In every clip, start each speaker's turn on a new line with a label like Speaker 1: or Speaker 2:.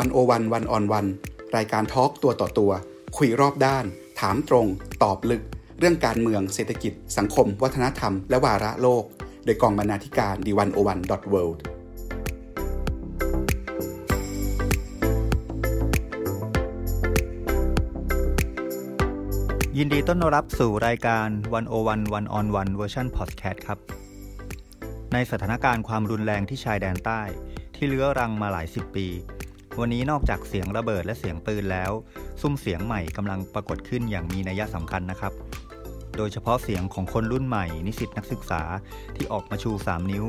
Speaker 1: One O One One on One รายการ talk ตัวต่อตัว คุยรอบด้าน ถามตรง ตอบลึก เรื่องการเมืองเศรษฐกิจ สังคม วัฒนธรรม และวาระโลก โดยกองบรรณาธิการ The One O One dot World
Speaker 2: ยินดีต้อนรับสู่รายการ 101 One on One เวอร์ชันพอดแคสต์ครับ ในสถานการณ์ความรุนแรงที่ชายแดนใต้ ที่เลื้อรังมาหลายสิบปี วันนี้นอกจากเสียงระเบิดและเสียงปืนแล้ว ซุ้มเสียงใหม่กำลังปรากฏขึ้นอย่างมีนัยสำคัญนะครับ โดยเฉพาะเสียงของคนรุ่นใหม่ นิสิตนักศึกษาที่ออกมาชู 3 นิ้ว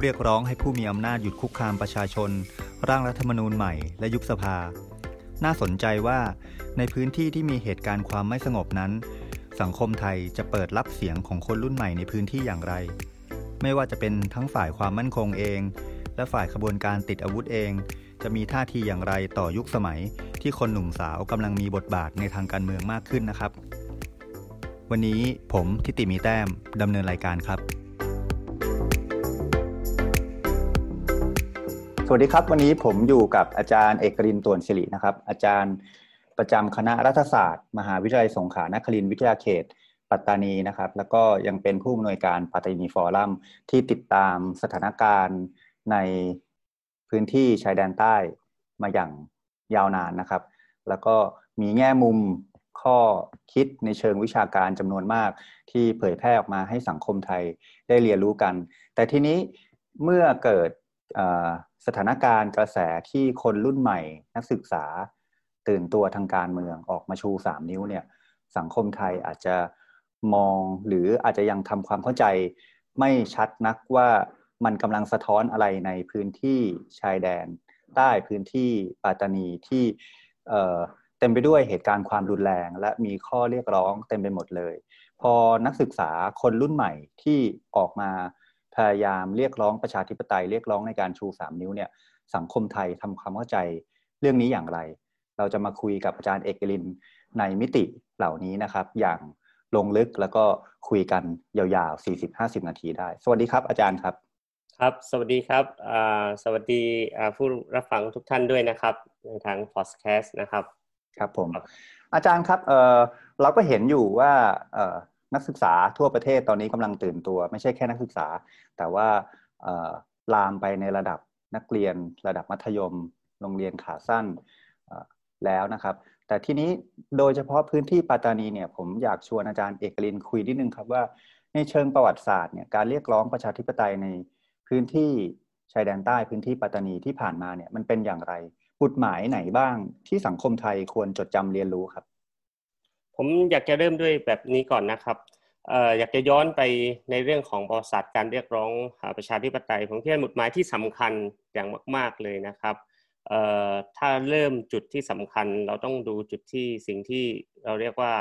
Speaker 2: เรียกร้องให้ผู้มีอำนาจหยุดคุกคามประชาชน ร่างรัฐธรรมนูญใหม่และยุบสภา น่าสนใจว่าในพื้นที่ที่มีเหตุการณ์ความไม่สงบนั้น สังคมไทยจะเปิดรับเสียงของคนรุ่นใหม่ในพื้นที่อย่างไร ไม่ว่าจะเป็นทั้งฝ่ายความมั่นคงเอง และฝ่ายขบวนการติดอาวุธเอง จะมีท่าทีอย่างไรต่อยุคสมัย ที่คนหนุ่มสาวกำลังมีบทบาทในทางการเมืองมากขึ้นนะครับ วันนี้ผมทิติมีแต้มดำเนินรายการครับ
Speaker 3: สวัสดีครับ วันนี้ผมอยู่กับอาจารย์เอกรินตวนศิรินะครับ อาจารย์ประจำคณะรัฐศาสตร์ มหาวิทยาลัยสงขลานครินทร์วิทยาเขตปัตตานีนะครับ แล้วก็ยังเป็นผู้อำนวยการปัตตานีฟอรัมที่ติดตามสถานการณ์ใน พื้นที่ชายแดนใต้มาอย่างยาวนานนะครับ แล้วก็มีแง่มุมข้อคิดในเชิงวิชาการจำนวนมาก ที่เผยแพร่ออกมาให้สังคมไทยได้เรียนรู้กัน แต่ทีนี้เมื่อเกิดสถานการณ์กระแสที่คนรุ่นใหม่ นักศึกษาตื่นตัวทางการเมืองออกมาชูสามนิ้วเนี่ยสังคมไทยอาจจะมองหรืออาจจะยังทำความเข้าใจไม่ชัดนักว่า มันกำลังสะท้อนอะไรในพื้นที่ชายแดน ใต้พื้นที่ปัตตานีที่เต็มไปด้วยเหตุการณ์ความรุนแรง และมีข้อเรียกร้องเต็มไปหมดเลย พอนักศึกษาคนรุ่นใหม่ที่ออกมาพยายามเรียกร้องประชาธิปไตยเรียกร้องในการชูสามนิ้วเนี่ยสังคมไทยทำความเข้าใจเรื่องนี้อย่างไร เราจะมาคุยกับอาจารย์เอกลินในมิติเหล่านี้นะครับ อย่างลงลึกแล้วก็คุยกันยาวๆ 40-50 นาทีได้ สวัสดีครับอาจารย์ครับ
Speaker 4: ครับ สวัสดีครับ สวัสดีผู้รับฟังทุกท่านด้วยนะครับในทางพอดแคสต์นะครับ
Speaker 3: ครับผม อาจารย์ครับเเราก็เห็นอยู่ว่านักศึกษาทั่วประเทศตอนนี้กำลังตื่นตัว ไม่ใช่แค่นักศึกษา แต่ว่าลามไปในระดับนักเรียนระดับมัธยม โรงเรียนขาสั้นแล้วนะครับ แต่ทีนี้โดยเฉพาะพื้นที่ปัตตานีเนี่ยผมอยากชวนอาจารย์เอกลินคุยนิดนึงครับว่าในเชิงประวัติศาสตร์เนี่ยการเรียกร้องประชาธิปไตยใน พื้นที่ชายแดนใต้พื้นที่ปัตตานีที่ผ่านมาเนี่ยมันเป็นอย่างไรกฎหมายไหนบ้างที่สังคมไทยควรจดจำเรียนรู้ครับ
Speaker 4: ผมอยากจะเริ่มด้วยแบบนี้ก่อนนะครับอยากจะย้อนไปในเรื่องของประวัติศาสตร์การเรียกร้องหาประชาธิปไตยผมคิดว่าหมุดหมายที่สำคัญอย่างมาก ๆเลยนะครับถ้าเริ่มจุดที่สำคัญเราต้องดูจุดที่สิ่งที่เราเรียกว่า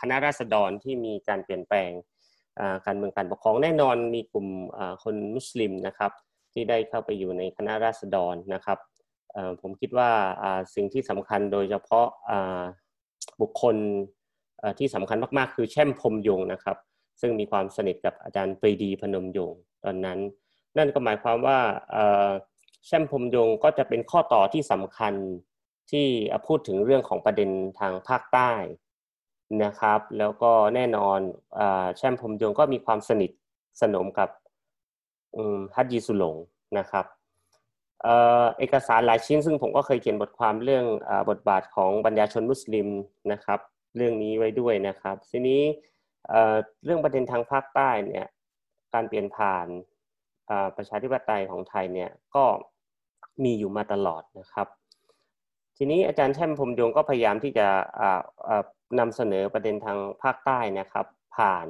Speaker 4: คณะราษฎรที่มีการเปลี่ยนแปลง การเมืองการปกครองแน่นอนมีกลุ่มคนมุสลิมนะครับ ที่ได้เข้าไปอยู่ในคณะราษฎรนะครับผมคิดว่าสิ่งที่สำคัญโดยเฉพาะบุคคลที่สำคัญมากๆ คือแช่มพรมยงนะครับ ซึ่งมีความสนิทกับอาจารย์ปรีดีพนมยงตอนนั้น นั่นก็หมายความว่าแช่มพมยงก็จะเป็นข้อต่อที่สำคัญที่พูดถึงเรื่องของประเด็นทางภาคใต้ นะครับ แล้วก็แน่นอนแช่มพมยงก็มีความสนิทสนมกับฮัตยีสุหลงนะครับเอกสารหลายชิ้นซึ่งผมก็เคยเขียนบทความเรื่องอบทบาทของบรรดาชนมุสลิมนะครับ เรื่องนี้ไว้ด้วยนะครับ ทีนี้เรื่องประเด็นทางภาคใต้เนี่ยการเปลี่ยนผ่านประชาธิปไตยของไทยเนี่ยก็มีอยู่มาตลอดนะครับ ทีนี้อาจารย์แช่มพรมยงก็พยายามที่จะ นำเสนอประเด็นทางภาคใต้นะครับ ผ่าน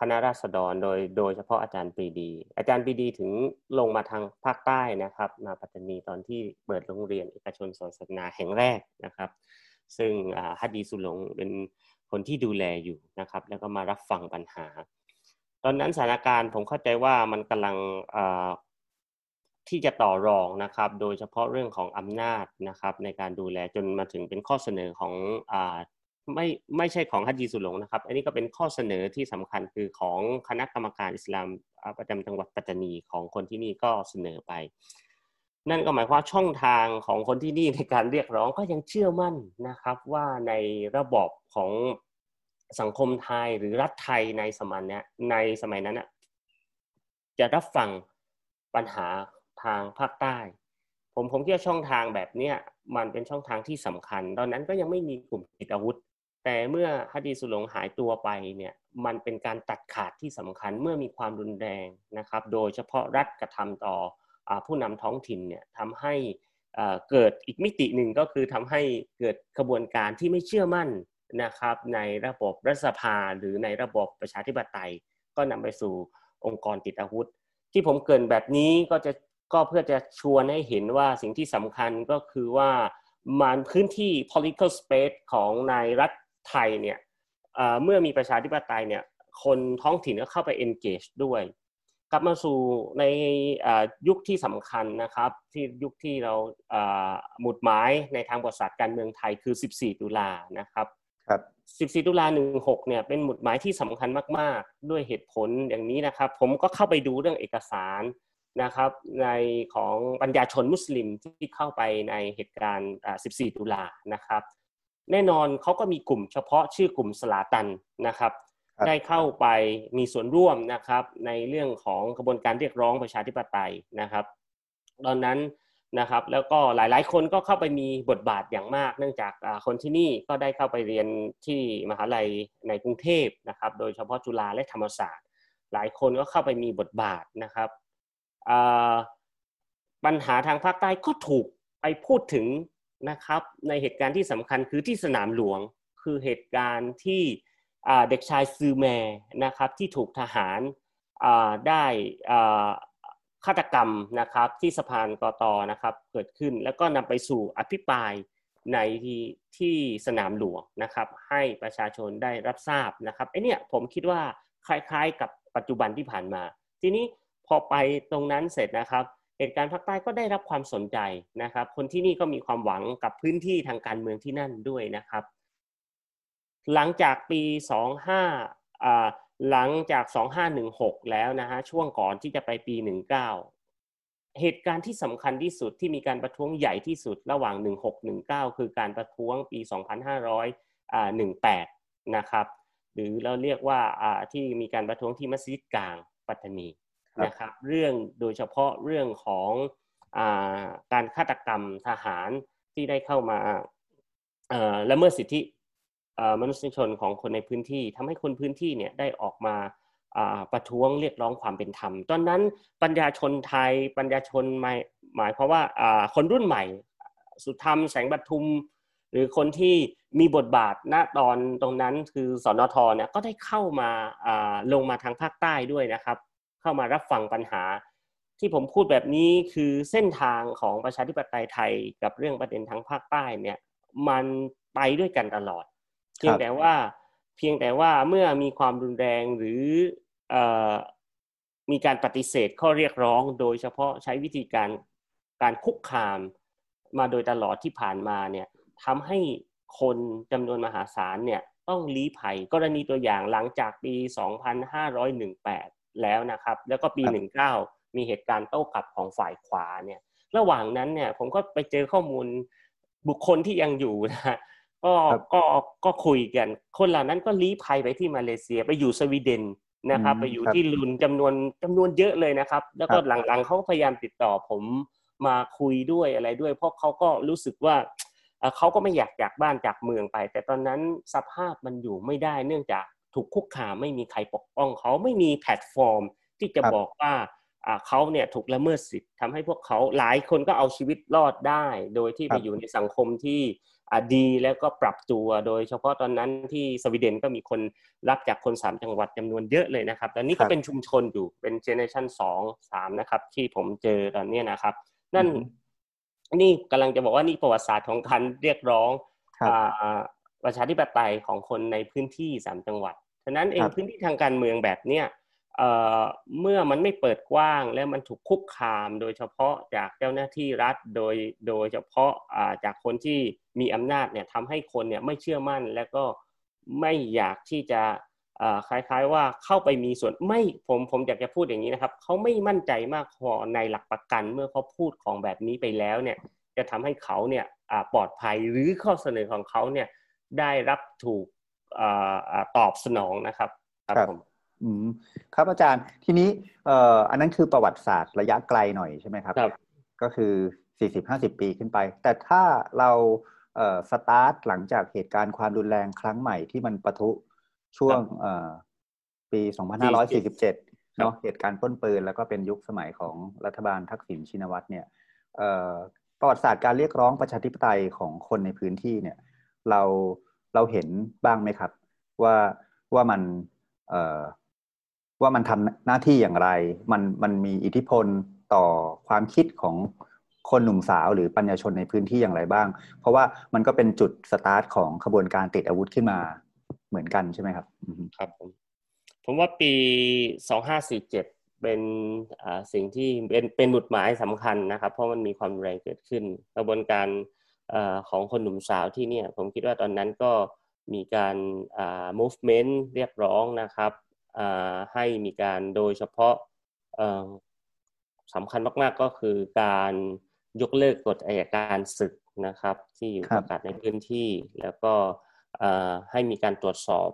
Speaker 4: คณะราษฎรโดยโดยเฉพาะอาจารย์ปรีดี อาจารย์ปรีดีถึงลงมาทางภาคใต้นะครับ มาปัตตานีตอนที่เปิดโรงเรียนเอกชนศาสนาแห่งแรกนะครับ ซึ่งฮัดดีสุหลงเป็นคนที่ดูแลอยู่นะครับ แล้วก็มารับฟังปัญหา ตอนนั้นสถานการณ์ผมเข้าใจว่ามันกำลัง ที่จะต่อรองนะครับ โดยเฉพาะเรื่องของอำนาจนะครับ ในการดูแลจนมาถึงเป็นข้อเสนอของอไม่ไม่ใช่ของฮัจีสุหลงนะครับ อันนี้ก็เป็นข้อเสนอที่สำคัญคือของคณะกรรมการอิสลามประจำจังหวัดปัตตานีของคนที่นี่ก็เสนอไป นั่นก็หมายความช่องทางของคนที่นี่ในการเรียกร้องก็ยังเชื่อมั่นนะครับว่าในระบบของสังคมไทยหรือรัฐไทยในสมัยนี้ในสมัยนั้นจะรับฟังปัญหา ทางภาคใต้ ผมผมคิดว่าช่องทางแบบเนี้ยมันเป็นช่องทางที่สำคัญ ตอนนั้นก็ยังไม่มีกลุ่มติดอาวุธ แต่เมื่อฮัดีสุหลงหายตัวไปเนี่ยมันเป็นการตัดขาดที่สำคัญเมื่อมีความรุนแรงนะครับ โดยเฉพาะรัฐกระทำต่อผู้นำท้องถิ่นเนี่ยทำให้เกิดอีกมิติหนึ่งก็คือทำให้เกิดกระบวนการที่ไม่เชื่อมั่นนะครับในระบบรัฐสภาหรือในระบบประชาธิปไตย ก็นำไปสู่องค์กรติดอาวุธ ที่ผมเกินแบบนี้ก็จะ ก็เพื่อจะชวนให้เห็นว่าสิ่งที่สำคัญก็คือว่ามันพื้นที่ political space ของในรัฐไทยเนี่ยเมื่อมีประชาธิปไตยเนี่ยคนท้องถิ่นก็เข้าไป engage ด้วย กลับมาสู่ในยุคที่สำคัญนะครับ ที่ยุคที่เราหมุดหมายในทางประวัติศาสตร์การเมืองไทยคือ 14 ตุลานะครับ
Speaker 3: ครับ
Speaker 4: 14 ตุลา16เนี่ยเป็นหมุดหมายที่สำคัญมาก ๆ ด้วยเหตุผลอย่างนี้นะครับ ผมก็เข้าไปดูเรื่องเอกสาร นะครับในของปัญญาชนมุสลิมที่เข้าไปในเหตุการณ์ 14 ตุลานะครับ แน่นอนเขาก็มีกลุ่มเฉพาะชื่อกลุ่มสลาตันนะครับ ได้เข้าไปมีส่วนร่วมนะครับ ในเรื่องของกระบวนการเรียกร้องประชาธิปไตยนะครับ ตอนนั้นนะครับแล้วก็หลายๆ คนก็เข้าไปมีบทบาทอย่างมาก เนื่องจากคนที่นี่ก็ได้เข้าไปเรียนที่มหาลัยในกรุงเทพนะครับ โดยเฉพาะจุฬาและธรรมศาสตร์ หลายคนก็เข้าไปมีบทบาทนะครับ ปัญหาทางภาคใต้ก็ถูกไปพูดถึงนะครับในเหตุการณ์ที่สำคัญคือที่สนามหลวงคือเหตุการณ์ที่เด็กชายซือแมนะครับที่ถูกทหารได้ฆาตกรรมนะครับที่สะพานกตนะครับเกิดขึ้นแล้วก็นำไปสู่อภิปรายในที่ที่สนามหลวงนะครับให้ประชาชนได้รับทราบนะครับไอเนี่ยผมคิดว่าคล้ายๆกับปัจจุบันที่ผ่านมา ทีนี้ พอไปตรงนั้นเสร็จนะครับ เหตุการณ์ภาคใต้ก็ได้รับความสนใจนะครับ คนที่นี่ก็มีความหวังกับพื้นที่ทางการเมืองที่นั่นด้วยนะครับ หลังจากปี 25อ่าหลังจาก 2516 แล้วนะฮะช่วงก่อนที่จะไปปี 19 เหตุการณ์ที่สำคัญที่สุดที่มีการประท้วงใหญ่ที่สุดระหว่าง 1619 คือการประท้วงปี 2518 นะครับ หรือเราเรียกว่าที่มีการประท้วงที่มัสยิดกลางปัตตานี นะครับเรื่องโดยเฉพาะเรื่องของอการฆาตกรรมทหารที่ได้เข้ามาละเมิดสิทธิมนุษยชนของคนในพื้นที่ทำให้คนพื้นที่เนี่ยได้ออกมาประท้วงเรียกร้องความเป็นธรรม ตอนนั้นปัญญาชนไทยปัญญาชนหมายหมายเพราะว่าคนรุ่นใหม่ สุธรรมแสงบัทุม หรือคนที่มีบทบาทณตอนตรงนั้นคือสอนทเนี่ยก็ได้เข้ามาลงมาทางภาคใต้ด้วยนะครับ เข้ามารับฟังปัญหา ที่ผมพูดแบบนี้คือเส้นทางของประชาธิปไตยไทยกับเรื่องประเด็นทางภาคใต้เนี่ยมันไปด้วยกันตลอด เพียงแต่ว่าเพียงแต่ว่าเมื่อมีความรุนแรงหรือมีการปฏิเสธข้อเรียกร้อง โดยเฉพาะใช้วิธีการการคุกคามมาโดยตลอดที่ผ่านมาเนี่ยทำให้คนจำนวนมหาศาลเนี่ยต้องลี้ภัย กรณีตัวอย่างหลังจากปี 2518 แล้วนะครับ แล้วก็ปี 19 มีเหตุการณ์โต้กลับของฝ่ายขวาเนี่ย ระหว่างนั้นเนี่ยผมก็ไปเจอข้อมูลบุคคลที่ยังอยู่นะก็ก็ก็คุยกัน คนเหล่านั้นก็ลี้ภัยไปที่มาเลเซียไปอยู่สวีเดนนะครับ ไปอยู่ที่ลุนจำนวนจำนวนเยอะเลยนะครับ แล้วก็หลังๆเขาพยายามติดต่อผมมาคุยด้วยอะไรด้วย เพราะเขาก็รู้สึกว่าเขาก็ไม่อยากจากบ้านจากเมืองไป แต่ตอนนั้นสภาพมันอยู่ไม่ได้เนื่องจาก ถูกคุกคามไม่มีใครปกป้องเขาไม่มีแพลตฟอร์ม ที่จะบอกว่าเขาเนี่ยถูกละเมิดสิทธิ์ทำให้พวกเขาหลายคนก็เอาชีวิตรอดได้ โดยที่ไปอยู่ในสังคมที่ดีแล้วก็ปรับตัวโดยเฉพาะตอนนั้นที่สวีเดนก็มีคนรับจากคนสามจังหวัดจำนวนเยอะเลยนะครับตอนนี้ก็เป็นชุมชนอยู่เป็น generation สองสามนะครับ ที่ผมเจอตอนนี้นะครับ นั่นนี่กำลังจะบอกว่านี่ประวัติศาสตร์ของการเรียกร้องประชาธิปไตยของคนในพื้นที่สามจังหวัด ฉะนั้นเองพื้นที่ทางการเมืองแบบเนี้ยเมื่อมันไม่เปิดกว้างและมันถูกคุกคามโดยเฉพาะจากเจ้าหน้าที่รัฐโดยโดยเฉพาะจากคนที่มีอำนาจเนี่ยทำให้คนเนี่ยไม่เชื่อมั่นและก็ไม่อยากที่จะคล้ายๆว่าเข้าไปมีส่วนไม่ผมผมอยากจะพูดอย่างนี้นะครับเขาไม่มั่นใจมากพอในหลักประกันเมื่อเขาพูดของแบบนี้ไปแล้วเนี่ยจะทำให้เขาเนี่ยปลอดภัยหรือข้อเสนอของเขาเนี่ยได้รับถูก ตอบสนองนะครับ
Speaker 3: ครับผมอืมครับอาจารย์ทีนี้เอ่ออันนั้นคือประวัติศาสตร์ระยะไกลหน่อยใช่ไหมครับ
Speaker 4: ครับ
Speaker 3: ก็คือสี่สิบห้าสิบปีขึ้นไป แต่ถ้าเราเอ่อสตาร์ทหลังจากเหตุการณ์ความรุนแรงครั้งใหม่ที่มันปะทุช่วงเอ่อปีสองพันห้าร้อยสี่สิบเจ็ดเนาะเหตุการณ์ป้นปืน แล้วก็เป็นยุคสมัยของรัฐบาลทักษิณชินวัตรเนี่ยเอ่อประวัติศาสตร์การเรียกร้องประชาธิปไตยของคนในพื้นที่เนี่ย เรา เราเห็นบ้างไหมครับ ว่าว่ามันเอ่อว่ามันทำหน้าที่อย่างไร มันมันมีอิทธิพลต่อความคิดของคนหนุ่มสาวหรือปัญญาชนในพื้นที่อย่างไรบ้าง เพราะว่ามันก็เป็นจุดสตาร์ทของขบวนการติดอาวุธขึ้นมาเหมือนกันใช่ไหมครับ
Speaker 4: ครับผมผมว่าปีสองห้าสี่เจ็ดเป็นสิ่งที่เป็นเป็นบุตรหมายสำคัญนะครับ เพราะมันมีความแรงเกิดขึ้น กระบวนการ ของคนหนุ่มสาวที่เนี่ยผมคิดว่าตอนนั้นก็มีการ movement เรียกร้องนะครับให้มีการโดยเฉพาะสำคัญมาก ๆก็คือการยกเลิกกฎอายการศึกนะครับที่อยู่ประกาศในพื้นที่ แล้วก็ให้มีการตรวจสอบ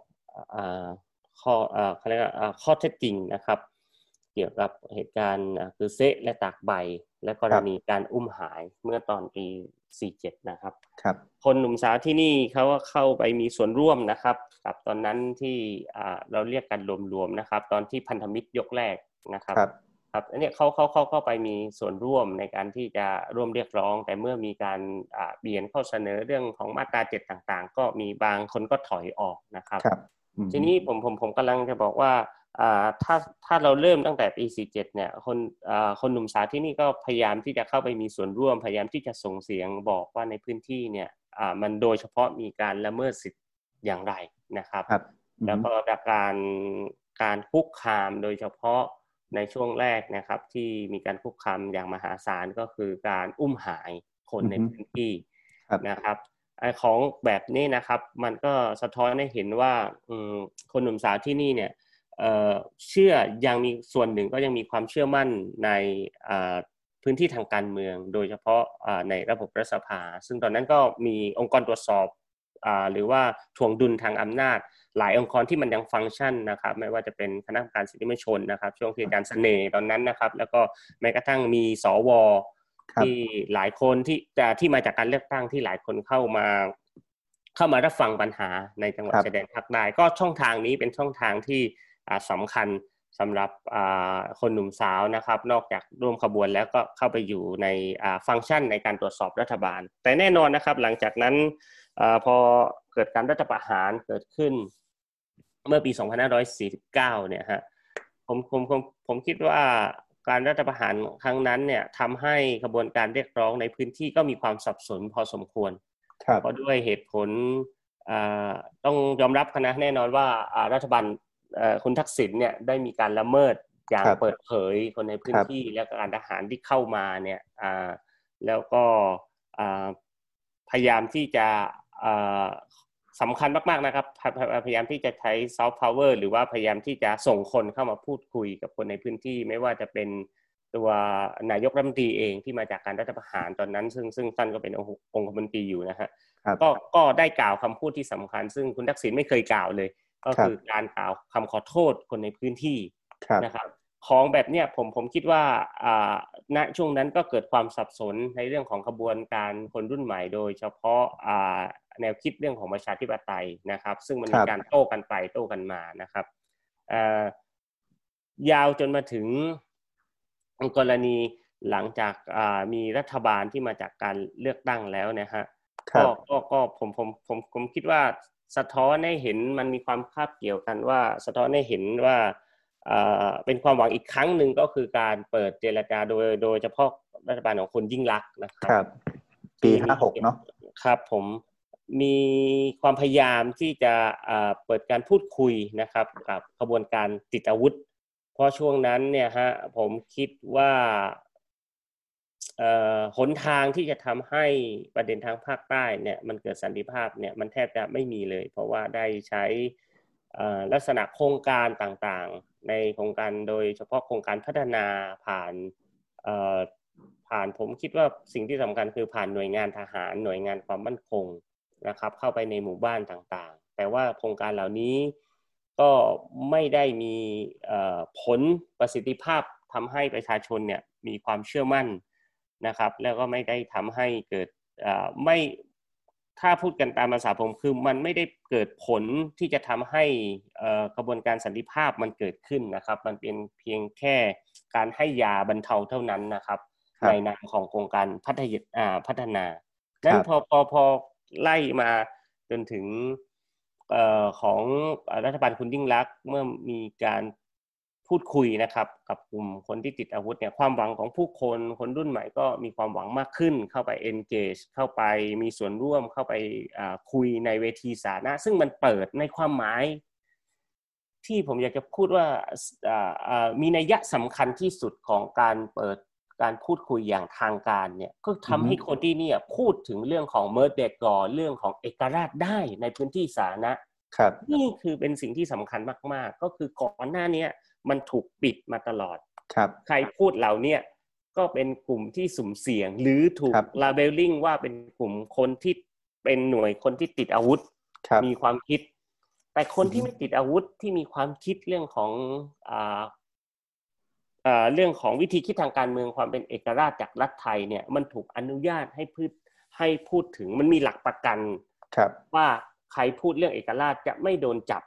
Speaker 4: ข้อเขาเรียกข้อเท็จจริงนะครับ เกี่ยวกับเหตุการณ์คือเซะและตากใบ และกรณีการอุ้มหายเมื่อตอนปี 47 นะครับ
Speaker 3: ครับ
Speaker 4: คนหนุ่มสาวที่นี่เขาก็เข้าไปมีส่วนร่วมนะครับกับตอนนั้นที่เราเรียกกันรวมๆนะครับ ตอนที่พันธมิตรยกแรกนะครับครับอันนี้เขาเขาเขาเข้าไปมีส่วนร่วมในการที่จะร่วมเรียกร้อง แต่เมื่อมีการเปลี่ยนข้อเสนอเรื่องของมาตราเจ็ดต่างๆ ก็มีบางคนก็ถอยออกนะครับ
Speaker 3: ครับ
Speaker 4: ทีนี้ผมผมผมกำลังจะบอกว่า ถ้าถ้าเราเริ่มตั้งแต่ปี 47 เนี่ย คนคนหนุ่มสาวที่นี่ก็พยายามที่จะเข้าไปมีส่วนร่วม พยายามที่จะส่งเสียงบอกว่าในพื้นที่เนี่ยมันโดยเฉพาะมีการละเมิดสิทธิ์อย่างไรนะครับ
Speaker 3: รบ
Speaker 4: แล้วก็จากการการคุกคามโดยเฉพาะในช่วงแรกนะครับ ที่มีการคุกคามอย่างมหาศาลก็คือการอุ้มหายคนในพื้นที่นะครับไอของแบบนี้นะครับ มันก็สะท้อนให้เห็นว่าคนหนุ่มสาวที่นี่เนี่ย เชื่อยังมีส่วนหนึ่งก็ยังมีความเชื่อมั่นในพื้นที่ทางการเมือง โดยเฉพาะในระบบรัฐสภา ซึ่งตอนนั้นก็มีองค์กรตรวจสอบหรือว่าทวงดุลทางอำนาจ หลายองค์กรที่มันยังฟังก์ชันนะครับไม่ว่าจะเป็นคณะกรรมการสิทธิมนุษยชนนะครับ ช่วงที่การเสน่ห์ตอนนั้นนะครับ แล้วก็แม้กระทั่งมีสวที่หลายคนที่ที่มาจากการเลือกตั้งที่หลายคนเข้ามา เข้ามารับฟังปัญหาในจังหวัดชายแดนภาคใต้ก็ช่องทางนี้เป็นช่องทางที่ สำคัญสำหรับคนหนุ่มสาวนะครับ นอกจากร่วมขบวนแล้วก็เข้าไปอยู่ในฟังก์ชันในการตรวจสอบรัฐบาล แต่แน่นอนนะครับ หลังจากนั้นอพอเกิดการรัฐประหารเกิดขึ้น เมื่อปี 2549 เนี่ยฮะผมผมผมผมคิดว่าการรัฐประหารครั้งนั้นเนี่ยทำให้ขบวนการเรียกร้องในพื้นที่ก็มีความสับสนพอสมควรเพราะด้วยเหตุผลต้องยอมรับนะแน่นอนว่ารัฐบาล คุณทักษิณเนี่ยได้มีการละเมิดอย่างเปิดเผยคนในพื้นที่และการทหารที่เข้ามาเนี่ยแล้วก็พยายามที่จะสำคัญมากๆนะครับ พยายามที่จะใช้ซอฟต์พาวเวอร์หรือว่าพยายามที่จะส่งคนเข้ามาพูดคุยกับคนในพื้นที่ ไม่ว่าจะเป็นตัวนายกรัฐมนตรีเองที่มาจากการรัฐประหารตอนนั้น ซึ่งซึ่งท่านก็เป็นองค์คมนตรีอยู่นะฮะก็ก็ได้กล่าวคำพูดที่สำคัญ ซึ่งคุณทักษิณไม่เคยกล่าวเลย ก็คือการกล่าวคำขอโทษคนในพื้นที่นะครับ ของแบบเนี้ยผมผมคิดว่าณช่วงนั้นก็เกิดความสับสนในเรื่องของขบวนการคนรุ่นใหม่ โดยเฉพาะแนวคิดเรื่องของประชาธิปไตยนะครับ ซึ่งมันมีการโต้กันไปโต้กันมานะครับยาวจนมาถึงกรณีหลังจากมีรัฐบาลที่มาจากการเลือกตั้งแล้วนะฮะก็ก็ก็ผมผมผมผมคิดว่า สะท้อนให้เห็นมันมีความคาบเกี่ยวกันว่า สะท้อนให้เห็นว่าเป็นความหวังอีกครั้งหนึ่งก็คือการเปิดเจรจาโดยโดยเฉพาะรัฐบาลของคุณยิ่งรักนะครั
Speaker 3: บ ปีห้าหกเนาะ
Speaker 4: ครับผมมีความพยายามที่จะเปิดการพูดคุยนะครับ กับขบวนการติดอาวุธ เพราะช่วงนั้นเนี่ยฮะผมคิดว่า หนทางที่จะทำให้ประเด็นทางภาคใต้เนี่ยมันเกิดสันติภาพเนี่ยมันแทบจะไม่มีเลย เพราะว่าได้ใช้ลักษณะโครงการต่างๆ ในโครงการโดยเฉพาะโครงการพัฒนาผ่านผ่านผมคิดว่าสิ่งที่สำคัญคือผ่านหน่วยงานทหารหน่วยงานความมั่นคงนะครับเข้าไปในหมู่บ้านต่างๆ แต่ว่าโครงการเหล่านี้ก็ไม่ได้มีผลประสิทธิภาพทำให้ประชาชนเนี่ยมีความเชื่อมั่น นะครับ แล้วก็ไม่ได้ทำให้เกิดไม่ถ้าพูดกันตามภาษาผมคือมันไม่ได้เกิดผลที่จะทำให้กระบวนการสันติภาพมันเกิดขึ้นนะครับ มันเป็นเพียงแค่การให้ยาบรรเทาเท่านั้นนะครับ ในนามของโครงการพัฒนาพัฒนานั้นพอพอพอไล่มาจนถึงของรัฐบาลคุณยิ่งรักเมื่อมีการ พูดคุยนะครับ กับกลุ่มคนที่ติดอาวุธเนี่ยความหวังของผู้คนคนรุ่นใหม่ก็มีความหวังมากขึ้น เข้าไป engage เข้าไปมีส่วนร่วมเข้าไปคุยในเวทีสาธารณะซึ่งมันเปิดในความหมาย ที่ผมอยากจะพูดว่ามีนัยยะสำคัญที่สุดของการเปิดการพูดคุยอย่างทางการเนี่ยก็ทำให้คนที่นี่พูดถึงเรื่องของเมอร์เดกอเรื่องของเอกราชได้ในพื้นที่สาธารณะนี่คือเป็นสิ่งที่สำคัญมาก ๆ ก็คือก่อนหน้านี้ มันถูกปิดมาตลอด
Speaker 3: ครับ
Speaker 4: ใครพูดเหล่านี้ก็เป็นกลุ่มที่สุ่มเสี่ยง หรือถูกลาเบลลิงว่าเป็นกลุ่มคนที่เป็นหน่วยคนที่ติดอาวุธ มีความคิด แต่คนที่ไม่ติดอาวุธที่มีความคิดเรื่องของอ่าเรื่องของวิธีคิดทางการเมืองความเป็นเอกราชจากรัฐไทยเนี่ยมันถูกอนุญาตให้พูดให้พูดถึงมันมีหลักประกันว่าใครพูดเรื่องเอกราชจะไม่โดนจับ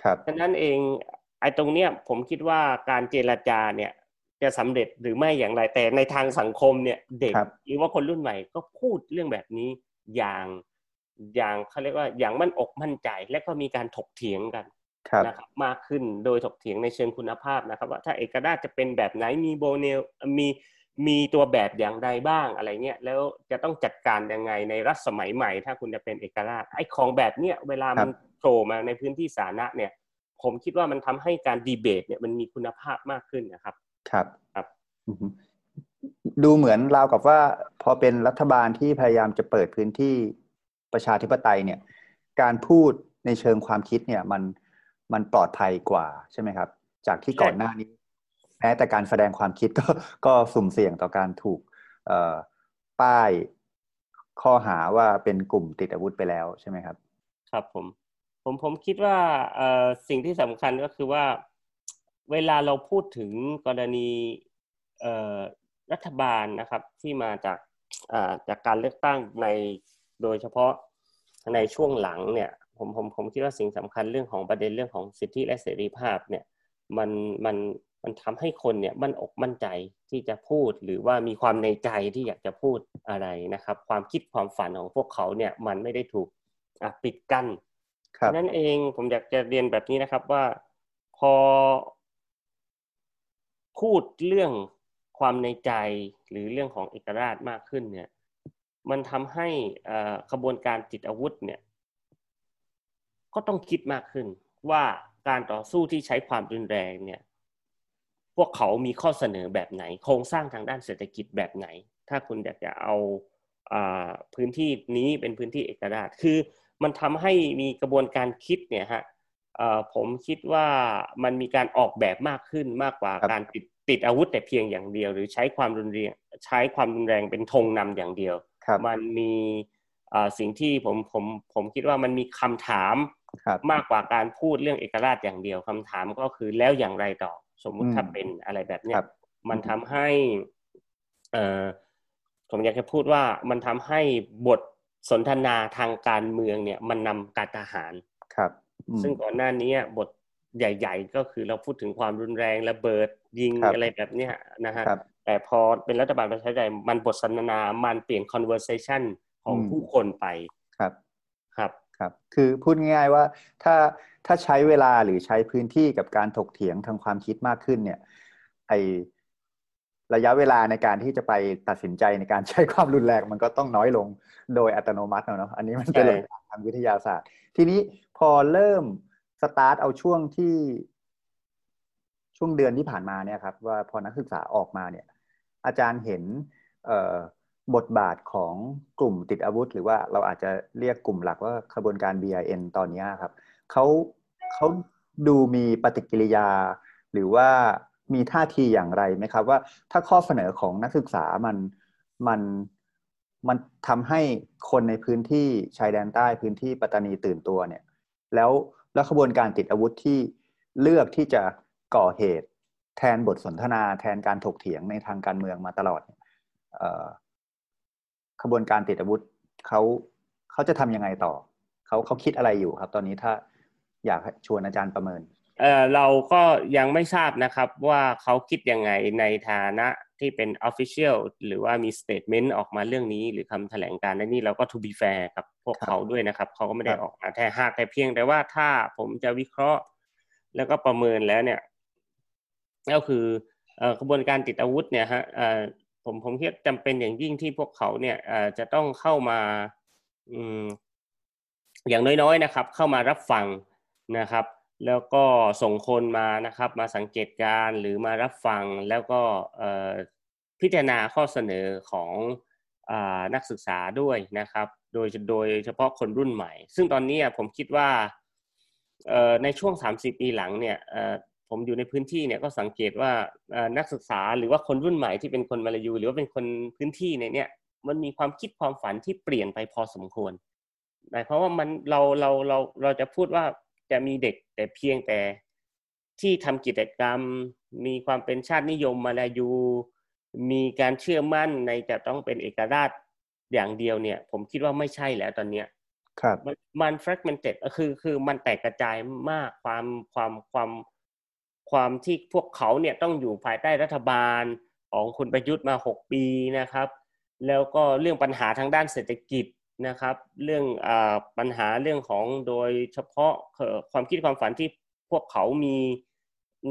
Speaker 3: ครับ
Speaker 4: ฉะนั้นเองไอ้ตรงเนี้ยผมคิดว่าการเจรจาเนี่ยจะสำเร็จหรือไม่อย่างไร แต่ในทางสังคมเนี่ยเด็กหรือว่าคนรุ่นใหม่ก็พูดเรื่องแบบนี้อย่างอย่างเขาเรียกว่าอย่างมั่นอกมั่นใจและก็มีการถกเถียงกันนะครับมากขึ้นโดยถกเถียงในเชิงคุณภาพนะครับ ว่าถ้าเอกราชจะเป็นแบบไหนมีโบเนลมีมีตัวแบบอย่างใดบ้างอะไรเงี้ยแล้วจะต้องจัดการยังไงในรัฐสมัยใหม่ ถ้าคุณจะเป็นเอกราชไอ้ของแบบเนี้ยเวลามันโผล่มาในพื้นที่สาธารณะเนี่ย ผมคิดว่ามันทำให้การดีเบตเนี่ยมันมีคุณภาพมากขึ้นนะครับ
Speaker 3: ครับครับดูเหมือนราวกับว่า พอเป็นรัฐบาลที่พยายามจะเปิดพื้นที่ประชาธิปไตยเนี่ย การพูดในเชิงความคิดเนี่ยมันมันปลอดภัยกว่าใช่ไหมครับ จากที่ก่อนหน้านี้แม้แต่การแสดงความคิดก็ก็สุ่มเสี่ยงต่อการถูกป้ายข้อหาว่าเป็นกลุ่มติดอาวุธไปแล้วใช่ไหมครับ
Speaker 4: ครับผม ผมผมคิดว่าสิ่งที่สำคัญก็คือว่าเวลาเราพูดถึงกรณีรัฐบาลนะครับที่มาจากจากการเลือกตั้งในโดยเฉพาะในช่วงหลังเนี่ยผมผมผมคิดว่าสิ่งสำคัญเรื่องของประเด็นเรื่องของสิทธิและเสรีภาพเนี่ยมันมันมันทำให้คนเนี่ยมั่นอกมั่นใจที่จะพูดหรือว่ามีความในใจที่อยากจะพูดอะไรนะครับ ความคิดความฝันของพวกเขาเนี่ยมันไม่ได้ถูกปิดกั้น นั่นเองผมอยากจะเรียนแบบนี้นะครับว่าพอพูดเรื่องความในใจหรือเรื่องของเอกราชมากขึ้นเนี่ย มันทำให้ขบวนการจิตอาวุธเนี่ย ก็ต้องคิดมากขึ้น ว่าการต่อสู้ที่ใช้ความรุนแรงเนี่ย พวกเขามีข้อเสนอแบบไหน โครงสร้างทางด้านเศรษฐกิจแบบไหน ถ้าคุณอยากจะเอาพื้นที่นี้เป็นพื้นที่เอกราชคือ มันทำให้มีกระบวนการคิดเนี่ยฮะผมคิดว่ามันมีการออกแบบมากขึ้นมากกว่าการติดติดอาวุธแต่เพียงอย่างเดียว หรือใช้ความรุนแรงใช้ความรุนแรงเป็นธงนำอย่างเดียว มันมีสิ่งที่ผมผมผมคิดว่ามันมีคำถามมากกว่าการพูดเรื่องเอกราชอย่างเดียวคำถามก็คือแล้วอย่างไรต่อสมมุติถ้าเป็นอะไรแบบนี้มันทำให้เออผมอยากจะพูดว่ามันทำให้บท สนทนาทางการเมืองเนี่ยมันนำการทหาร
Speaker 3: ครับ
Speaker 4: ซึ่งก่อนหน้านี้บทใหญ่ ๆ ก็คือเราพูดถึงความรุนแรงระเบิดยิงอะไรแบบเนี้ยนะฮะแต่พอเป็นรัฐบาลประชาธิปไตยมันบทสนทนามันเปลี่ยน conversation ของผู้คนไป
Speaker 3: ครับ
Speaker 4: ครับ
Speaker 3: ครับ คือพูดง่ายๆว่าถ้าถ้าใช้เวลาหรือใช้พื้นที่กับการถกเถียงทางความคิดมากขึ้นเนี่ยไอ ระยะเวลาในการที่จะไปตัดสินใจในการใช้ความรุนแรงมันก็ต้องน้อยลงโดยอัตโนมัติเนาะอันนี้มันเป็นหลักทางวิทยาศาสตร์ ทีนี้พอเริ่มสตาร์ทเอาช่วงที่ช่วงเดือนที่ผ่านมาเนี่ยครับ ว่าพอนักศึกษาออกมาเนี่ย อาจารย์เห็นบทบาทของกลุ่มติดอาวุธ หรือว่าเราอาจจะเรียกกลุ่มหลักว่าขบวนการ BIN ตอนนี้ครับเขาเขาดูมีปฏิกิริยา หรือว่า มีท่าทีอย่างไรไหมครับ ว่าถ้าข้อเสนอของนักศึกษามันมันมันทำให้คนในพื้นที่ชายแดนใต้พื้นที่ปัตตานีตื่นตัวเนี่ย แล้วแล้วขบวนการติดอาวุธที่เลือกที่จะก่อเหตุแทนบทสนทนา แทนการถกเถียงในทางการเมืองมาตลอดขบวนการติดอาวุธเขาเขาจะทำยังไงต่อเขาเขาคิดอะไรอยู่ครับ ตอนนี้ถ้าอยากชวนอาจารย์ประเมิน
Speaker 4: เออเราก็ยังไม่ทราบนะครับว่าเขาคิดยังไงในฐานะที่เป็น Official หรือว่ามี Statement ออกมาเรื่องนี้ หรือคำแถลงการในนี้เราก็ to be fair กับพวกเขาด้วยนะครับ เขาก็ไม่ได้ออกมาแท้หากแต่เพียงแต่ว่าถ้าผมจะวิเคราะห์ แล้วก็ประเมินแล้วเนี่ย ก็คือกระบวนการติดอาวุธเนี่ยฮะผมผมคิดจำเป็นอย่างยิ่งที่พวกเขาเนี่ยจะต้องเข้ามาอย่างน้อยๆนะครับ เข้ามารับฟังนะครับ แล้วก็ส่งคนมานะครับมาสังเกตการหรือมารับฟังแล้วก็พิจารณาข้อเสนอของอนักศึกษาด้วยนะครับ โดยโดยเฉพาะคนรุ่นใหม่ ซึ่งตอนนี้ผมคิดว่าในช่วง 30 ปีหลังเนี่ยผมอยู่ในพื้นที่เนี่ยก็สังเกตว่านักศึกษาหรือว่าคนรุ่นใหม่ที่เป็นคนมาลายู หรือว่าเป็นคนพื้นที่ในเนี่ยมันมีความคิดความฝันที่เปลี่ยนไปพอสมควรเพราะว่ามันเราเราเราเราจะพูดว่า จะมีเด็กแต่เพียงแต่ที่ทำกิจกรรม มีความเป็นชาตินิยมมาลายู มีการเชื่อมั่นในจะต้องเป็นเอกราชอย่างเดียวเนี่ย ผมคิดว่าไม่ใช่แล้วตอนเนี้ย
Speaker 3: ครับ
Speaker 4: มันมัน fragmented คือคือมันแตกกระจายมากความความความความที่พวกเขาเนี่ยต้องอยู่ภายใต้รัฐบาลของคุณประยุทธ์มาหกปีนะครับ แล้วก็เรื่องปัญหาทางด้านเศรษฐกิจ นะครับ เรื่องอปัญหาเรื่องของโดยเฉพาะความคิดความฝันที่พวกเขามี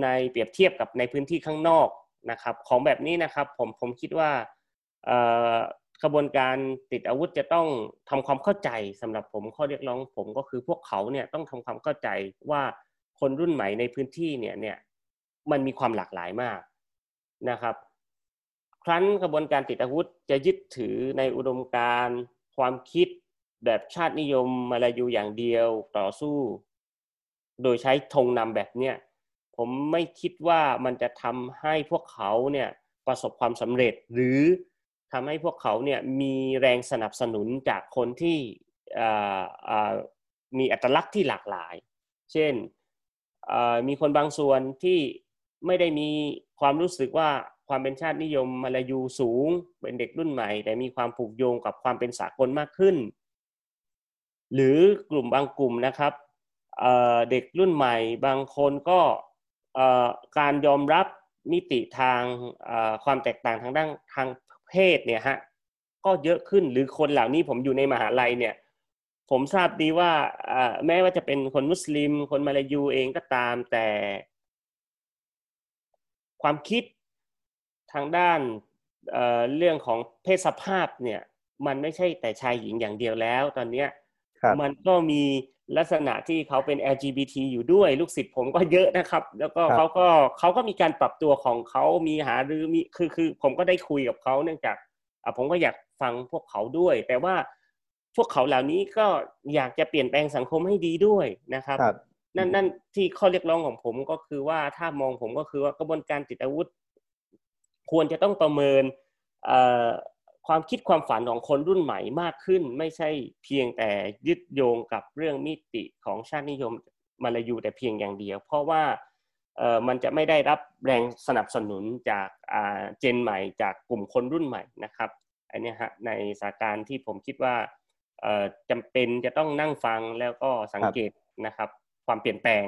Speaker 4: ในเปรียบเทียบกับในพื้นที่ข้างนอกนะครับ ของแบบนี้นะครับผมผมคิดว่ากระบวนการติดอาวุธจะต้องทำความเข้าใจสำหรับผมข้อเรียกร้องผมก็คือพวกเขาเนี่ยต้องทำความเข้าใจว่าคนรุ่นใหม่ในพื้นที่เนี่ยเนี่ยมันมีความหลากหลายมากนะครับ ครั้นกระบวนการติดอาวุธจะยึดถือในอุดมการ ความคิดแบบชาตินิยมมาลายูอย่างเดียวต่อสู้ โดยใช้ธงนำแบบเนี้ยผมไม่คิดว่ามันจะทำให้พวกเขาเนี่ยประสบความสำเร็จ หรือทำให้พวกเขาเนี่ยมีแรงสนับสนุนจากคนที่มีอัตลักษณ์ที่หลากหลาย เช่นมีคนบางส่วนที่ไม่ได้มีความรู้สึกว่า ความเป็นชาตินิยมมาลายูสูง เป็นเด็กรุ่นใหม่ แต่มีความผูกโยงกับความเป็นสากลมากขึ้น หรือกลุ่มบางกลุ่มนะครับเด็กรุ่นใหม่บางคนก็การยอมรับมิติทางความแตกต่างทางด้านทางเพศเนี่ยฮะก็เยอะขึ้นหรือคนเหล่านี้ผมอยู่ในมหาลัยเนี่ยผมทราบดีว่าแม้ว่าจะเป็นคนมุสลิม คนมาลายูเองก็ตามแต่ ความคิด ทางด้านเเรื่องของเพศสภาพเนี่ยมันไม่ใช่แต่ชายหญิงอย่างเดียวแล้ว ตอนนี้มันก็มีลักษณะที่เขาเป็น LGBT อยู่ด้วยลูกศิษย์ผมก็เยอะนะครับ แล้วก็เขาก็เขาก็มีการปรับตัวของเขามีหาหรือมีคือคือผมก็ได้คุยกับเขาเนื่องจากผมก็อยากฟังพวกเขาด้วย แต่ว่าพวกเขาเหล่านี้ก็อยากจะเปลี่ยนแปลงสังคมให้ดีด้วยนะครับ
Speaker 3: รบ
Speaker 4: นั่นนั่นที่ข้อเรียกร้องของผมก็คือว่าถ้ามองผมก็คือว่ากระบวนการติดอาวุธ ควรจะต้องประเมินความคิดความฝันของคนรุ่นใหม่มากขึ้น ไม่ใช่เพียงแต่ยึดโยงกับเรื่องมิติของชาตินิยมมาลายูแต่เพียงอย่างเดียว เพราะว่ามันจะไม่ได้รับแรงสนับสนุนจากเจนใหม่ จากกลุ่มคนรุ่นใหม่นะครับอันนี้ฮะในสถานการณ์ที่ผมคิดว่าจำเป็นจะต้องนั่งฟังแล้วก็สังเกตนะครับ ความเปลี่ยนแปลง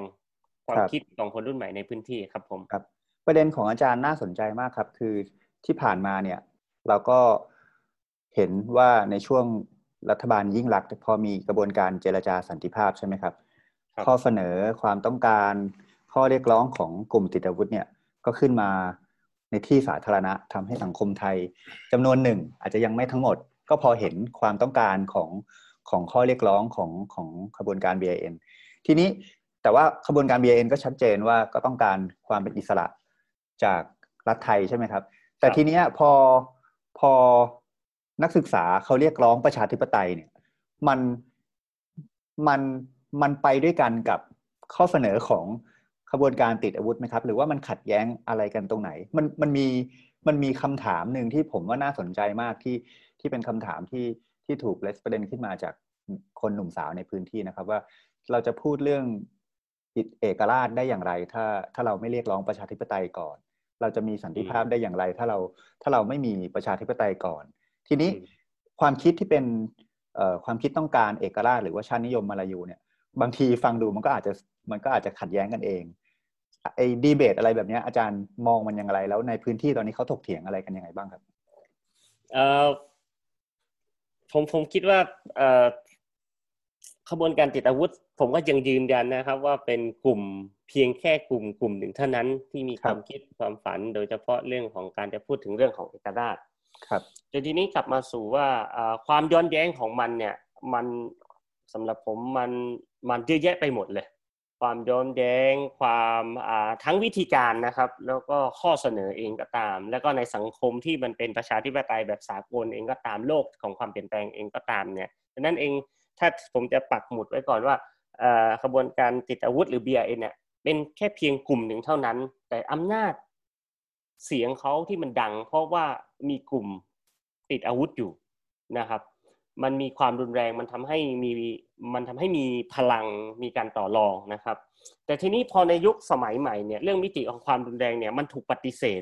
Speaker 4: ความคิดของคนรุ่นใหม่ในพื้นที่ครับผม
Speaker 3: ครับ ประเด็นของอาจารย์น่าสนใจมากครับ คือที่ผ่านมาเนี่ยเราก็เห็นว่าในช่วงรัฐบาลยิ่งรักพอมีกระบวนการเจรจาสันติภาพใช่ไหมครับ ข้อเสนอความต้องการข้อเรียกร้องของกลุ่มติดอาวุธเนี่ยก็ขึ้นมาในที่สาธารณะทำให้สังคมไทยจำนวนหนึ่งอาจจะยังไม่ทั้งหมด ก็พอเห็นความต้องการของของข้อเรียกร้องของของขบวนการ BIN ทีนี้แต่ว่าขบวนการ BIN ก็ชัดเจนว่าก็ต้องการความเป็นอิสระ จากรัฐไทยใช่ไหมครับ แต่ทีเนี้ยพอพอนักศึกษาเขาเรียกร้องประชาธิปไตยเนี่ย มันมันมันไปด้วยกันกับข้อเสนอของขบวนการติดอาวุธไหมครับ หรือว่ามันขัดแย้งอะไรกันตรงไหน มันมันมีมันมีคำถามหนึ่งที่ผมว่าน่าสนใจมากที่ที่เป็นคำถามที่ที่ถูกเลสประเด็นขึ้นมาจากคนหนุ่มสาวในพื้นที่นะครับ ว่าเราจะพูดเรื่องเอกราชได้อย่างไร ถ้าถ้าเราไม่เรียกร้องประชาธิปไตยก่อน เราจะมีสันติภาพได้อย่างไร ถ้าเราถ้าเราไม่มีประชาธิปไตยก่อน ทีนี้ความคิดที่เป็นความคิดต้องการเอกราชหรือว่าชาตินิยมมาลายูเนี่ย บางทีฟังดูมันก็อาจจะมันก็อาจจะขัดแย้งกันเองไอ้ดีเบตอะไรแบบนี้อาจารย์มองมันยังไงแล้วในพื้นที่ตอนนี้เขาถกเถียงอะไรกันยังไงบ้างครับ
Speaker 4: เออผมผมคิดว่าเออขบวนการติดอาวุธ ผมก็ยังยืนยันนะครับ ว่าเป็นกลุ่ม เพียงแค่กลุ่มกลุ่มหนึ่งเท่านั้นที่มีความคิดความฝัน โดยเฉพาะเรื่องของการจะพูดถึงเรื่องของเอกราช
Speaker 3: ครับ
Speaker 4: แต่ทีนี้กลับมาสู่ว่าความย้อนแย้งของมันเนี่ย มันสำหรับผมมันมันเยอะแยะไปหมดเลย ความย้อนแย้งความทั้งวิธีการนะครับ แล้วก็ข้อเสนอเองก็ตาม แล้วก็ในสังคมที่มันเป็นประชาธิปไตยแบบสากลเองก็ตามโลกของความเปลี่ยนแปลงเองก็ตามเนี่ยดังนั้นเองถ้าผมจะปักหมุดไว้ก่อนว่าขบวนการติดอาวุธหรือ BRN เนี่ย เป็นแค่เพียงกลุ่มหนึ่งเท่านั้น แต่อำนาจเสียงเขาที่มันดัง เพราะว่ามีกลุ่มติดอาวุธอยู่นะครับ มันมีความรุนแรงมันทำให้มีมันทำให้มีพลังมีการต่อรองนะครับ แต่ทีนี้พอในยุคสมัยใหม่เนี่ยเรื่องมิติของความรุนแรงเนี่ยมันถูกปฏิเสธ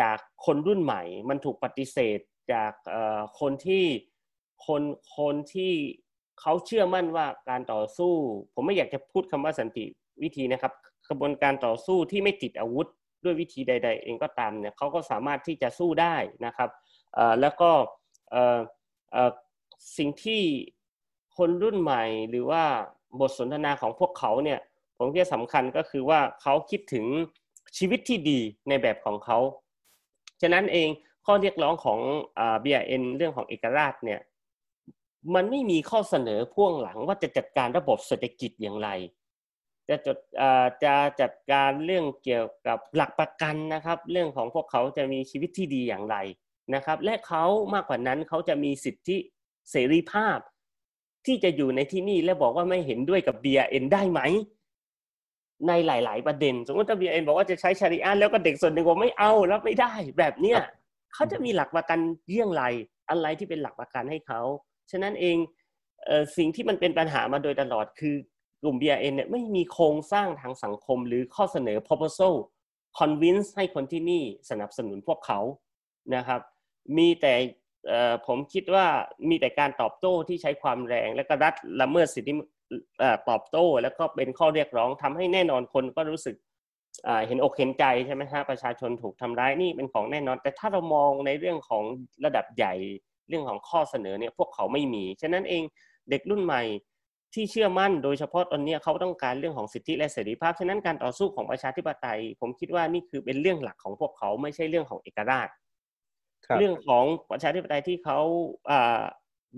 Speaker 4: จากคนรุ่นใหม่ มันถูกปฏิเสธจากคนที่คนคนที่เขาเชื่อมั่นว่าการต่อสู้ ผมไม่อยากจะพูดคำว่าสันติ วิธีนะครับกระบวนการต่อสู้ที่ไม่ติดอาวุธด้วยวิธีใด ๆ เองก็ตามเนี่ยเขาก็สามารถที่จะสู้ได้นะครับแล้วก็สิ่งที่คนรุ่นใหม่หรือว่าบทสนทนาของพวกเขาเนี่ยผมคิดสำคัญก็คือว่าเขาคิดถึงชีวิตที่ดีในแบบของเขา ฉะนั้นเองข้อเรียกร้องของเบียเอ็นเรื่องของเอกราชเนี่ยมันไม่มีข้อเสนอพ่วงหลังว่าจะจัดการระบบเศรษฐกิจอย่างไร จะจดจะจัดการเรื่องเกี่ยวกับหลักประกันนะครับ เรื่องของพวกเขาจะมีชีวิตที่ดีอย่างไรนะครับ และเขามากกว่านั้นเขาจะมีสิทธิเสรีภาพ ที่จะอยู่ในที่นี่และบอกว่าไม่เห็นด้วยกับ BRN ได้ไหม ในหลาย ๆ ประเด็น สมมติถ้า BRN บอกว่าจะใช้ชาริอันแล้วก็เด็กส่วนหนึ่งบอกไม่เอารับไม่ได้ แบบเนี้ยเขาจะมีหลักประกันเยี่ยงไรอะไรที่เป็นหลักประกันให้เขาฉะนั้นเองสิ่งที่มันเป็นปัญหามาโดยตลอดคือ กลุ่ม BRN เนี่ยไม่มีโครงสร้างทางสังคมหรือข้อเสนอ proposal convince ให้คนที่นี่สนับสนุนพวกเขานะครับ มีแต่ผมคิดว่ามีแต่การตอบโต้ที่ใช้ความแรง และก็รัดละเมิดสิทธิตอบโต้ แล้วก็เป็นข้อเรียกร้องทำให้แน่นอนคนก็รู้สึกเห็นอกเห็นใจใช่ไหมฮะประชาชนถูกทำร้ายนี่เป็นของแน่นอน แต่ถ้าเรามองในเรื่องของระดับใหญ่เรื่องของข้อเสนอเนี่ยพวกเขาไม่มี ฉะนั้นเองเด็กรุ่นใหม่ ที่เชื่อมั่นโดยเฉพาะตอนนี้เขาต้องการเรื่องของสิทธิและเสรีภาพ ฉะนั้นการต่อสู้ของประชาธิปไตย ผมคิดว่านี่คือเป็นเรื่องหลักของพวกเขาไม่ใช่เรื่องของเอกราชเรื่องของประชาธิปไตยที่เขา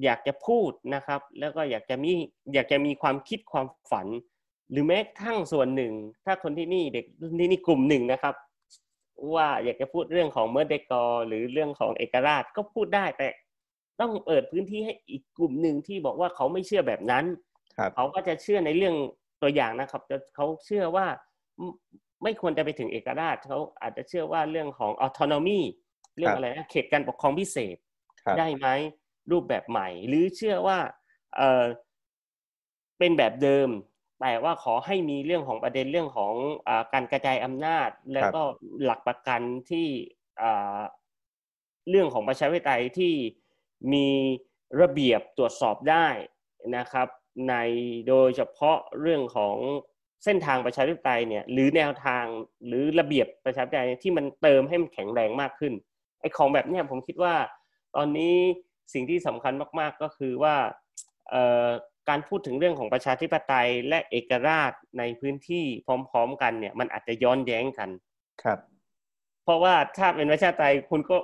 Speaker 4: อยากจะพูดนะครับ แล้วก็อยากจะมีอยากจะมีความคิดความฝัน หรือแม้ทั้งส่วนหนึ่ง ถ้าคนที่นี่เด็กที่นี่กลุ่มหนึ่งนะครับ ว่าอยากจะพูดเรื่องของเมื่อเดกอหรือเรื่องของเอกราชก็พูดได้แต่ต้องเปิดพื้นที่ให้อีกกลุ่มหนึ่งที่บอกว่าเขาไม่เชื่อแบบนั้น เขาก็จะเชื่อในเรื่องตัวอย่างนะครับเขาเชื่อว่าไม่ควรจะไปถึงเอกราชเขาอาจจะเชื่อว่าเรื่องของออโตนอมีเรื่องอะไรนะเขตการปกครองพิเศษได้ไหมรูปแบบใหม่ หรือเชื่อว่าเออเป็นแบบเดิม แต่ว่าขอให้มีเรื่องของประเด็นเรื่องของอการกระจายอำนาจ แล้วก็หลักประกันที่เรื่องของประชาธิปไตยที่มีระเบียบตรวจสอบได้นะครับ ในโดยเฉพาะเรื่องของเส้นทางประชาธิปไตยเนี่ยหรือแนวทางหรือระเบียบประชาธิปไตยที่มันเติมให้มันแข็งแรงมากขึ้นไอ้ของแบบเนี้ยผมคิดว่า ตอนนี้สิ่งที่สำคัญมาก ๆ ก็คือว่าการพูดถึงเรื่องของประชาธิปไตยและเอกราชในพื้นที่พร้อม ๆ กันเนี่ยมันอาจจะย้อนแย้งกัน
Speaker 3: ครับ
Speaker 4: เพราะว่าถ้าเป็นประชาธิปไตยคุณก็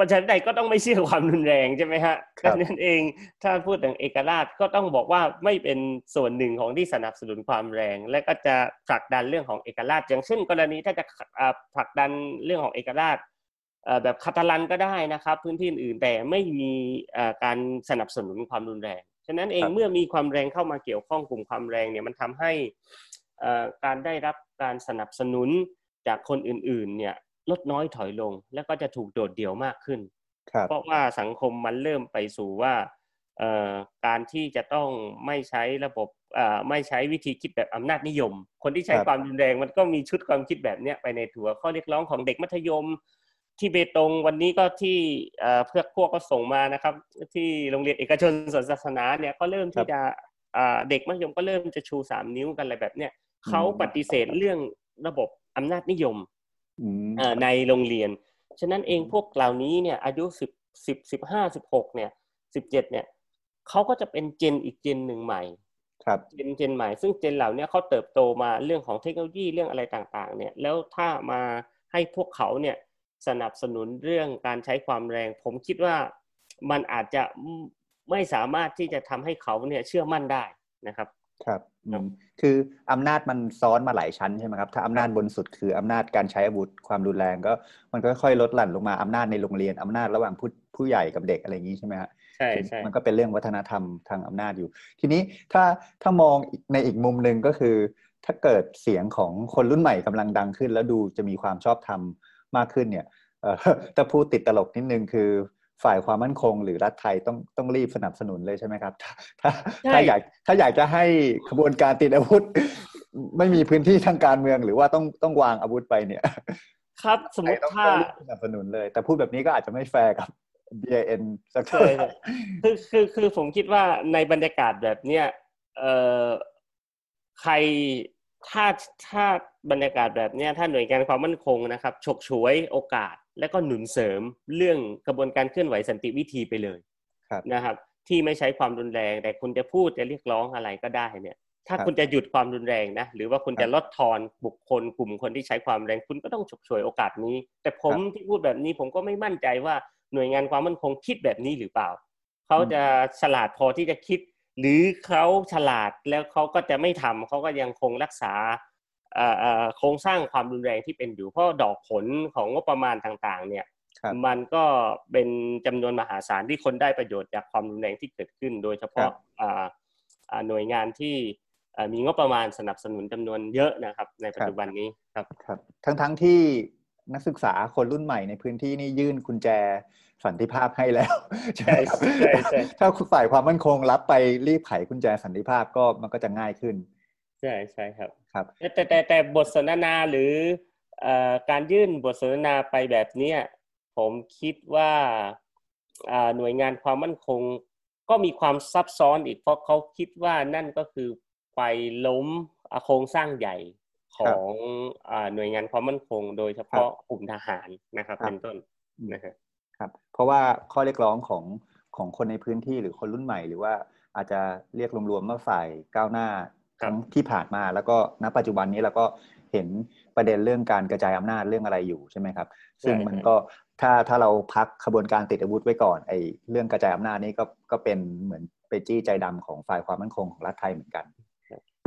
Speaker 4: ประชาธิปไตยก็ต้องไม่เชื่อความรุนแรงใช่ไหมฮะดังนั้นเองถ้าพูดถึงเอกราชก็ต้องบอกว่าไม่เป็นส่วนหนึ่งของที่สนับสนุนความแรง และก็จะผลักดันเรื่องของเอกราช อย่างเช่น กรณีถ้าจะผลักดันเรื่องของเอกราชแบบคาตาลันก็ได้นะครับ พื้นที่อื่นแต่ไม่มีการสนับสนุนความรุนแรงฉฉะนั้นเองเมื่อมีความแรงเข้ามาเกี่ยวข้องกลุ่มความแรงเนี่ยมันทำให้การได้รับการสนับสนุนจากคนอื่นๆเนี่ย ลดน้อยถอยลง แล้วก็จะถูกโดดเดี่ยวมากขึ้น เพราะว่าสังคมมันเริ่มไปสู่ว่าการที่จะต้องไม่ใช้ระบบไม่ใช้วิธีคิดแบบอำนาจนิยม คนที่ใช้ความรุนแรงมันก็มีชุดความคิดแบบเนี้ยไปในถัวข้อเรียกร้องของเด็กมัธยม ที่เบตงวันนี้ก็ที่เพื่อพวกก็ส่งมานะครับ ที่โรงเรียนเอกชนสอนศาสนาเนี่ยก็เริ่มที่จะเด็กมัธยมก็เริ่มจะชูสามนิ้วกันอะไรแบบเนี้ยเขาปฏิเสธเรื่องระบบอำนาจนิยม ในโรงเรียน ฉะนั้นเองพวกเหล่านี้เนี่ยอายุสิบสิบสิบห้าสิบหกเนี่ยสิบเจ็ดเนี่ยเขาก็จะเป็นเจนอีกเจนหนึ่งใหม่
Speaker 3: ครับ
Speaker 4: เจนเจนใหม่ ซึ่งเจนเหล่านี้เขาเติบโตมาเรื่องของเทคโนโลยีเรื่องอะไรต่างๆ เนี่ยแล้วถ้ามาให้พวกเขาเนี่ยสนับสนุนเรื่องการใช้ความแรง ผมคิดว่ามันอาจจะไม่สามารถที่จะทำให้เขาเนี่ยเชื่อมั่นได้นะครับ
Speaker 3: ครับ คืออำนาจมันซ้อนมาหลายชั้นใช่ไหมครับ ถ้าอำนาจบนสุดคืออำนาจการใช้อาวุธความรุนแรงก็มันก็ค่อยลดหลั่นลงมาอำนาจในโรงเรียนอำนาจระหว่างผู้ผู้ใหญ่กับเด็กอะไรอย่างนี้ใช่ไหมฮะ
Speaker 4: ใช่ใช่
Speaker 3: มันก็เป็นเรื่องวัฒนธรรมทางอำนาจอยู่ ทีนี้ถ้าถ้ามองในอีกมุมหนึ่งก็คือ ถ้าเกิดเสียงของคนรุ่นใหม่กำลังดังขึ้น แล้วดูจะมีความชอบธรรมมากขึ้นเนี่ยถ้าพูดติดตลกนิดนึงคือ ฝ่ายความมั่นคง หรือรัฐไทยต้องต้องรีบสนับสนุนเลยใช่ไหมครับ ถ้าถ้าอยากถ้าอยากจะให้ขบวนการติดอาวุธ ไม่มีพื้นที่ทางการเมือง หรือว่าต้องต้องวางอาวุธไปเนี่ย
Speaker 4: ครับสมมติถ้า
Speaker 3: สนับสนุนเลย แต่พูดแบบนี้ก็อาจจะไม่แฟร์กับ BIN สักเท่า
Speaker 4: คือคือคือผมคิดว่าในบรรยากาศแบบเนี้ยเอ่อใครถ้าถ้าบรรยากาศแบบนี้ถ้าหน่วยงานความมั่นคงนะครับฉกฉวยโอกาส และก็หนุนเสริมเรื่องกระบวนการเคลื่อนไหวสันติวิธีไปเลยนะครับ ที่ไม่ใช้ความรุนแรง แต่คุณจะพูดจะเรียกร้องอะไรก็ได้เนี่ย ถ้าคุณจะหยุดความรุนแรงนะหรือว่าคุณจะลดทอนบุคคลกลุ่มคนที่ใช้ความแรงคุณก็ต้องฉกฉวยโอกาสนี้ แต่ผมที่พูดแบบนี้ผมก็ไม่มั่นใจว่าหน่วยงานความมั่นคงคิดแบบนี้หรือเปล่าเขาจะฉลาดพอที่จะคิด หรือเขาฉลาดแล้วเขาก็จะไม่ทำเขาก็ยังคงรักษา โครงสร้างความรุนแรงที่เป็นอยู่ เพราะดอกผลของงบประมาณต่างๆ เนี่ยมันก็เป็นจำนวนมหาศาลที่คนได้ประโยชน์จากความรุนแรงที่เกิดขึ้น โดยเฉพาะหน่วยงานที่มีงบประมาณสนับสนุนจำนวนเยอะนะครับ ในปัจจุบันนี้ครับ
Speaker 3: ครับ ทั้งทั้งที่นักศึกษาคนรุ่นใหม่ในพื้นที่นี่ยื่นกุญแจสันติภาพให้แล้ว
Speaker 4: ใช่ใช่ใช่
Speaker 3: ถ้าฝ่ายความมั่นคงรับไปรีบไขกุญแจสันติภาพก็มันก็จะง่ายขึ้น
Speaker 4: ใช่ใช่ครับ
Speaker 3: ครับ
Speaker 4: แต่แต่แต่บทสนทนาหรือการยื่นบทสนทนาไปแบบนี้ผมคิดว่าหน่วยงานความมั่นคง ก็มีความซับซ้อนอีกเพราะเขาคิดว่านั่นก็คือไปล้มโครงสร้างใหญ่ของหน่วยงานความมั่นคง โดยเฉพาะกลุ่มทหารนะครับเป็นต้นนะครับ
Speaker 3: ครับเพราะว่าข้อเรียกร้องของของคนในพื้นที่หรือคนรุ่นใหม่ หรือว่าอาจจะเรียกรวมๆว่าฝ่ายก้าวหน้า ทั้งที่ผ่านมาแล้วก็ณปัจจุบันนี้เราก็เห็นประเด็นเรื่องการกระจายอำนาจเรื่องอะไรอยู่ใช่ไหมครับ ซึ่งมันก็ถ้าถ้าเราพักขบวนการติดอาวุธไว้ก่อนไอ้เรื่องกระจายอำนาจนี่ก็ก็เป็นเหมือนไปจี้ใจดำของฝ่ายความมั่นคงของรัฐไทยเหมือนกัน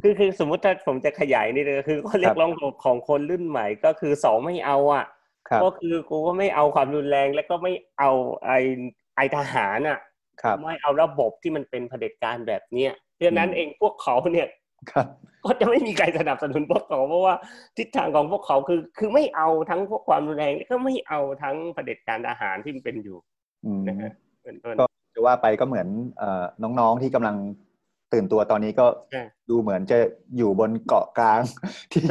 Speaker 4: คือคือสมมุติถ้าผมจะขยายนี่เลยคือข้อเรียกร้องของคนรุ่นใหม่ก็คือสองไม่เอาอะก็คือกูก็ไม่เอาความรุนแรงแล้วก็ไม่เอาไอไอทหารอะไม่เอาระบบที่มันเป็นเผด็จการแบบเนี้ยเพราะนั้นเองพวกเขาเนี่ย ก็จะไม่มีใครสนับสนุนพวกเขาเพราะว่าทิศทางของพวกเขาคือ คือไม่เอาทั้งพวกความรุนแรงก็ไม่เอาทั้งเผด็จการอาหารที่มันเป็นอยู่นะฮะ
Speaker 3: ก็จะว่าไปก็เหมือนน้องๆที่กำลังตื่นตัวตอนนี้ก็ดูเหมือนจะอยู่บนเกาะกลาง ที่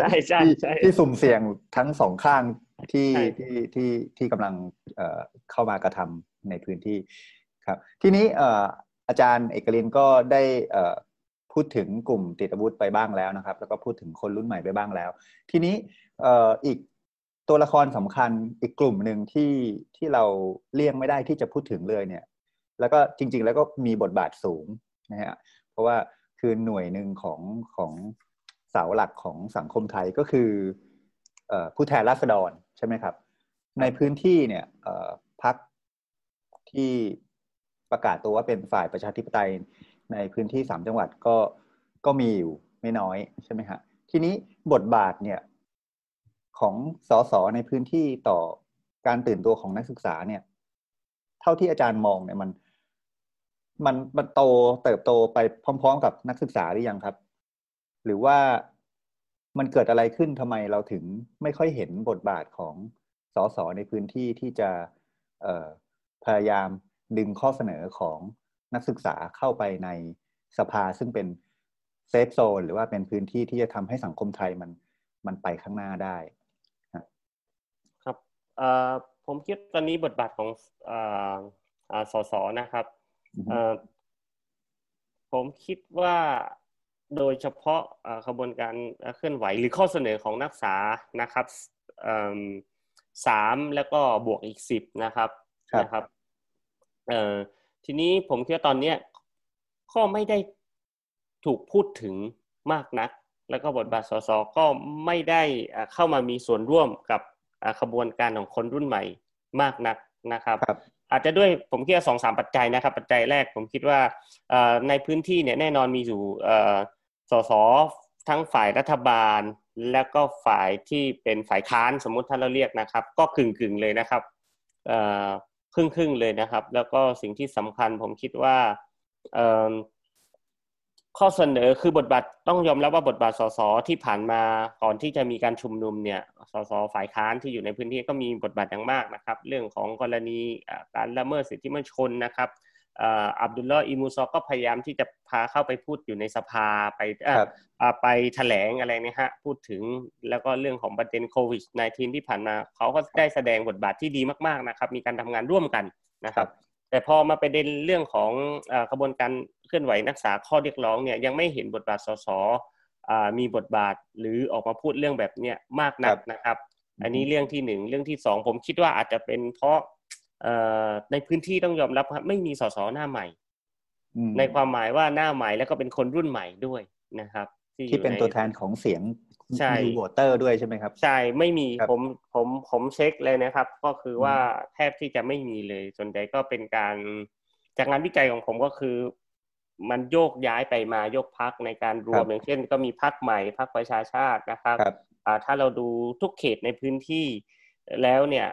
Speaker 3: ที่สุ่มเสี่ยงทั้งสองข้างที่ที่ที่ที่กำลังเข้ามากระทำในพื้นที่ครับ ทีนี้อาจารย์เอกลินก็ได้ พูดถึงกลุ่มติดอาวุธไปบ้างแล้วนะครับ แล้วก็พูดถึงคนรุ่นใหม่ไปบ้างแล้ว ทีนี้อีกตัวละครสำคัญอีกกลุ่มหนึ่งที่ที่เราเลี่ยงไม่ได้ที่จะพูดถึงเลยเนี่ย แล้วก็จริง ๆ แล้วก็มีบทบาทสูงนะฮะเพราะว่าคือหน่วยหนึ่งของของเสาหลักของสังคมไทยก็คือผู้แทนราษฎรใช่ไหมครับ ในพื้นที่เนี่ยพักที่ประกาศตัวว่าเป็นฝ่ายประชาธิปไตย ในพื้นที่สามจังหวัดก็ก็มีอยู่ไม่น้อยใช่ไหมฮะทีนี้บทบาทเนี่ยของสสในพื้นที่ต่อการตื่นตัวของนักศึกษาเนี่ย เท่าที่อาจารย์มองเนี่ยมัน มันมันโตเติบโตไปพร้อม ๆ กับนักศึกษาหรือยังครับ หรือว่ามันเกิดอะไรขึ้นทำไมเราถึงไม่ค่อยเห็นบทบาทของสสในพื้นที่ที่จะพยายามดึงข้อเสนอของ นักศึกษาเข้าไปในสภาซึ่งเป็นเซฟโซนหรือว่าเป็นพื้นที่ที่จะทำให้สังคมไทยมันมันไปข้างหน้าได้
Speaker 4: ครับผมคิดตอนนี้บทบาทของสสนะครับผมคิดว่าโดยเฉพาะขบวนการเคลื่อนไหวหรือข้อเสนอของนักศึกษานะครับสามแล้วก็บวกอีกสิบนะครับนะครับ ทีนี้ผมคิดว่าตอนนี้ก็ไม่ได้ถูกพูดถึงมากนัก แล้วก็บทบาทสสก็ไม่ได้เข้ามามีส่วนร่วมกับขบวนการของคนรุ่นใหม่มากนักนะครับ
Speaker 3: รบ
Speaker 4: อาจจะด้วยผมคิดว่าสองสามปัจจัยนะครับ ปัจจัยแรกผมคิดว่าในพื้นที่เนี่ยแน่นอนมีอยู่สสทั้งฝ่ายรัฐบาล และก็ฝ่ายที่เป็นฝ่ายค้านสมมุติท่านเราเรียกนะครับ ก็กึ่งกึ่งเลยนะครับ ครึ่งครึ่งเลยนะครับ แล้วก็สิ่งที่สำคัญผมคิดว่าข้อเสนอคือบทบาทต้องยอมรับว่าบทบาทสสที่ผ่านมาก่อนที่จะมีการชุมนุมเนี่ยสสฝ่ายค้านที่อยู่ในพื้นที่ก็มีบทบาทอย่างมากนะครับ เรื่องของกรณีการละเมิดสิทธิมนุษยชนนะครับ อับดุลลอฮ์อิมูซอก็พยายามที่จะพาเข้าไปพูดอยู่ในสภาไปไปแถลงอะไรนะฮะพูดถึงแล้วก็เรื่องของประเด็นโควิด -19 ที่ผ่านมาเขาก็ได้แสดงบทบาทที่ดีมากๆนะครับ มีการทำงานร่วมกันนะครับ แต่พอมาไปเด็นเรื่องของกระบวนการเคลื่อนไหวนักษาข้อเรียกร้องเนี่ยยังไม่เห็นบทบาทสสมีบทบาทหรือออกมาพูดเรื่องแบบเนี้ยมากนักนะครับ อันนี้เรื่องที่หนึ่งเรื่องที่สองผมคิดว่าอาจจะเป็นเพราะ ในพื้นที่ต้องยอมรับครับไม่มีสสหน้าใหม่ ในความหมายว่าหน้าใหม่แล้วก็เป็นคนรุ่นใหม่ด้วยนะครับ
Speaker 3: ที่เป็นตัวแทนของเสียง
Speaker 4: ใช่
Speaker 3: มีโหวตเตอร์ด้วยใช่ไหมครับ
Speaker 4: ใช่ไม่มีผมผมผมเช็คเลยนะครับ ก็คือว่าแทบที่จะไม่มีเลยส่วนใหญ่ก็เป็นการจากงานวิจัยของผมก็คือ มันโยกย้ายไปมาโยกพักในการรวมอย่างเช่น ก็มีพักใหม่พักประชาชาตินะครับถ้าเราดูทุกเขตในพื้นที่แล้วเนี่ย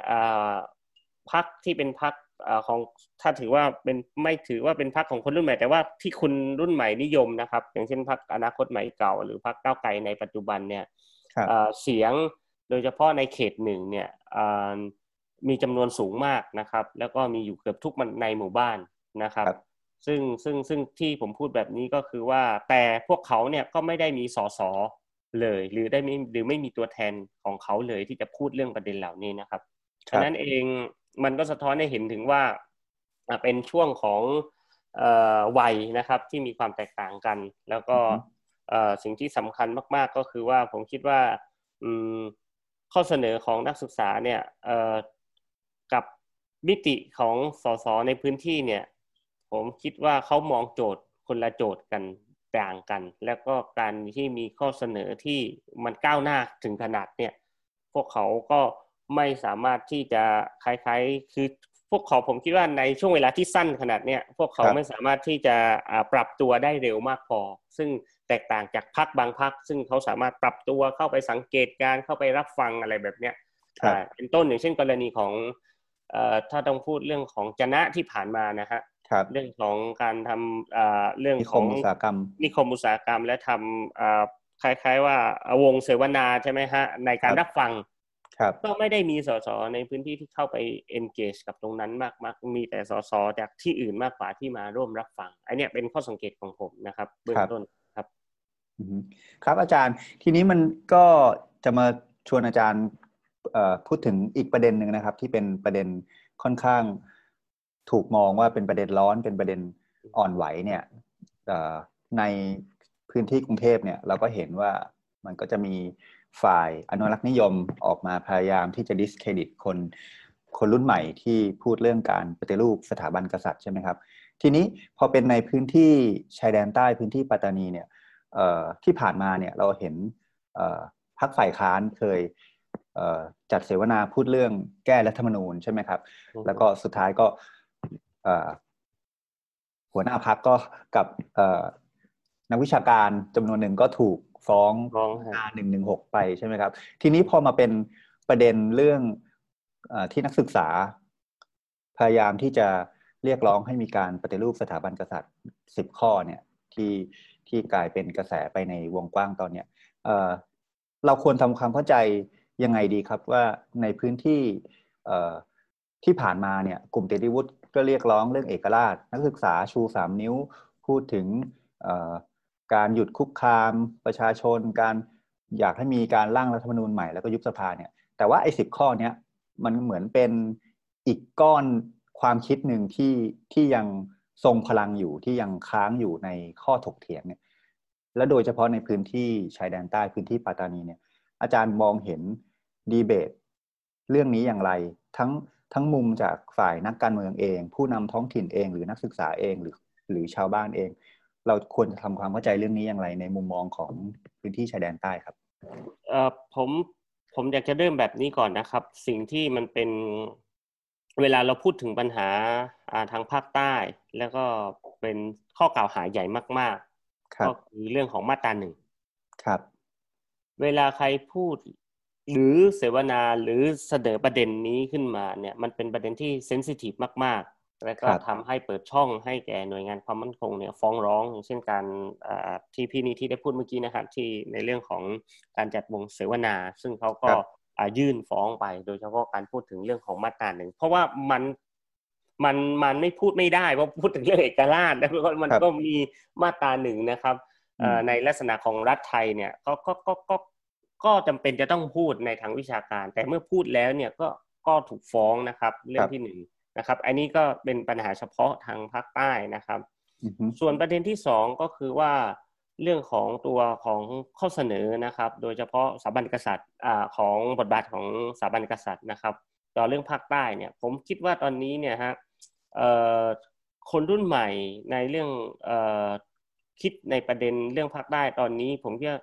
Speaker 4: พักที่เป็นพักของถ้าถือว่าเป็นไม่ถือว่าเป็นพักของคนรุ่นใหม่ แต่ว่าที่คุณรุ่นใหม่นิยมนะครับ อย่างเช่นพักอนาคตใหม่เก่า หรือพักก้าวไกลในปัจจุบันเนี่ยเสียงโดยเฉพาะในเขตหนึ่งเนี่ยมีจำนวนสูงมากนะครับ แล้วก็มีอยู่เกือบทุกมันในหมู่บ้านนะครับ ซึ่งซึ่งซึ่งที่ผมพูดแบบนี้ก็คือว่าแต่พวกเขาเนี่ยก็ไม่ได้มีสสเลย หรือได้ไม่หรือไม่มีตัวแทนของเขาเลยที่จะพูดเรื่องประเด็นเหล่านี้นะครับฉะนั้นเองมันก็สะท้อนให้เห็นถึงว่าเป็นช่วงของวัยนะครับที่มีความแตกต่างกัน แล้วก็สิ่งที่สำคัญมาก ๆ ก็คือว่าผมคิดว่าข้อเสนอของนักศึกษาเนี่ยกับมิติของสสในพื้นที่เนี่ย ผมคิดว่าเขามองโจทย์คนละโจทย์กันต่างกัน แล้วก็การที่มีข้อเสนอที่มันก้าวหน้าถึงขนาดเนี่ย พวกเขาก็ ไม่สามารถที่จะคล้ายๆ คือพวกเขาผมคิดว่าในช่วงเวลาที่สั้นขนาดเนี้ยพวกเขาไม่สามารถที่จะปรับตัวได้เร็วมากพอ ซึ่งแตกต่างจากพักบางพัก ซึ่งเขาสามารถปรับตัวเข้าไปสังเกตการเข้าไปรับฟังอะไรแบบเนี้ยเป็นต้นอย่างเช่นกรณีของถ้าต้องพูดเรื่องของจนะที่ผ่านมานะฮะเรื่องของการทำเรื่องของ
Speaker 3: นิคมอุตสาหกรรม
Speaker 4: นิคมอุตสาหกรรมและทำคล้ายๆว่าวงเสวนาใช่ไหมฮะในการรับฟัง ก็ไม่ได้มีสสในพื้นที่ที่เข้าไป engage กับตรงนั้นมากมากมีแต่สสจากที่อื่นมากกว่าที่มาร่วมรับฟังอันนี้เป็นข้อสังเกตของผมนะครับเบื้องต้นครับ
Speaker 3: ครับอาจารย์ทีนี้มันก็จะมาชวนอาจารย์พูดถึงอีกประเด็นหนึ่งนะครับ ที่เป็นประเด็นค่อนข้างถูกมองว่าเป็นประเด็นร้อนเป็นประเด็นอ่อนไหวเนี่ยในพื้นที่กรุงเทพเนี่ยเราก็เห็นว่ามันก็จะมี ฝ่ายอนุรักษ์นิยมออกมาพยายามที่จะดิสเครดิตคนคนรุ่นใหม่ที่พูดเรื่องการปฏิรูปสถาบันกษัตริย์ใช่ไหมครับ ทีนี้พอเป็นในพื้นที่ชายแดนใต้พื้นที่ปัตตานีเนี่ยที่ผ่านมาเนี่ยเราเห็นพรรคฝ่ายค้านเคยจัดเสวนาพูดเรื่องแก้รัฐธรรมนูญใช่ไหมครับ แล้วก็สุดท้ายก็หัวหน้าพักก็กับนักวิชาการจำนวนหนึ่งก็ถูก ฟ้องอาหนึ่งหนึ่งหกไปใช่ไหมครับ ทีนี้พอมาเป็นประเด็นเรื่องอที่นักศึกษา พยายามที่จะเรียกร้องให้มีการปฏิรูปสถาบันกษัตริย์สิบข้อเนี่ยที่ที่กลายเป็นกระแสไปในวงกว้างตอนเนี้ยเออเราควรทำความเข้าใจยังไงดีครับว่าในพื้นที่เอ่อที่ผ่านมาเนี่ยกลุ่มเตดิวุฒิก็เรียกร้องเรื่องเอกราช นักศึกษาชูสามนิ้วพูดถึง การหยุดคุกคามประชาชน การอยากให้มีการร่างรัฐธรรมนูญใหม่แล้วก็ยุบสภาเนี่ยแต่ว่าไอ้สิบข้อเนี้ยมันเหมือนเป็นอีกก้อนความคิดหนึ่งที่ที่ยังทรงพลังอยู่ที่ยังค้างอยู่ในข้อถกเถียงเนี่ยและโดยเฉพาะในพื้นที่ชายแดนใต้พื้นที่ปัตตานีเนี่ยอาจารย์มองเห็นดีเบต เรื่องนี้อย่างไรทั้งทั้งมุมจากฝ่ายนักการเมืองเอง ผู้นำท้องถิ่นเอง หรือนักศึกษาเองหรือหรือชาวบ้านเอง เราควรจะทำความเข้าใจเรื่องนี้อย่างไรในมุมมองของพื้นที่ชายแดนใต้ครับ
Speaker 4: เอ่อผมผมอยากจะเริ่มแบบนี้ก่อนนะครับ สิ่งที่มันเป็นเวลาเราพูดถึงปัญหาทางภาคใต้ แล้วก็เป็นข้อกล่าวหาใหญ่มากๆก็คือเรื่องของมาตราหนึ่ง
Speaker 3: ครับ
Speaker 4: เวลาใครพูดหรือเสวนาหรือเสนอประเด็นนี้ขึ้นมาเนี่ย มันเป็นประเด็นที่เซนซิทีฟมากๆ และก็ทำให้เปิดช่องให้แก่หน่วยงานความมั่นคงเนี่ยฟ้องร้องอย่างเช่นการที่พี่นิที่ได้พูดเมื่อกี้นะครับที่ในเรื่องของการจัดวงเสวนา ซึ่งเขาก็ยื่นฟ้องไป โดยเฉพาะการพูดถึงเรื่องของมาตราหนึ่งเพราะว่ามันมันมันไม่พูดไม่ได้เพราะพูดถึงเรื่องเอกราชแล้วมันก็มีมาตราหนึ่งนะครับในลักษณะของรัฐไทยเนี่ยก็ก็ก็ก็ก็จำเป็นจะต้องพูดในทางวิชาการ แต่เมื่อพูดแล้วเนี่ยก็ก็ถูกฟ้องนะครับเรื่องที่หนึ่ง นะครับ อันนี้ก็เป็นปัญหาเฉพาะทางภาคใต้นะครับ ส่วนประเด็นที่สองก็คือว่าเรื่องของตัวของข้อเสนอนะครับ โดยเฉพาะสถาบันกษัตริย์อของบทบาทของสถาบันกษัตริย์นะครับ ต่อเรื่องภาคใต้เนี่ยผมคิดว่าตอนนี้เนี่ยฮะคนรุ่นใหม่ในเรื่องอคิดในประเด็นเรื่องภาคใต้ตอนนี้ ผมคิดว่า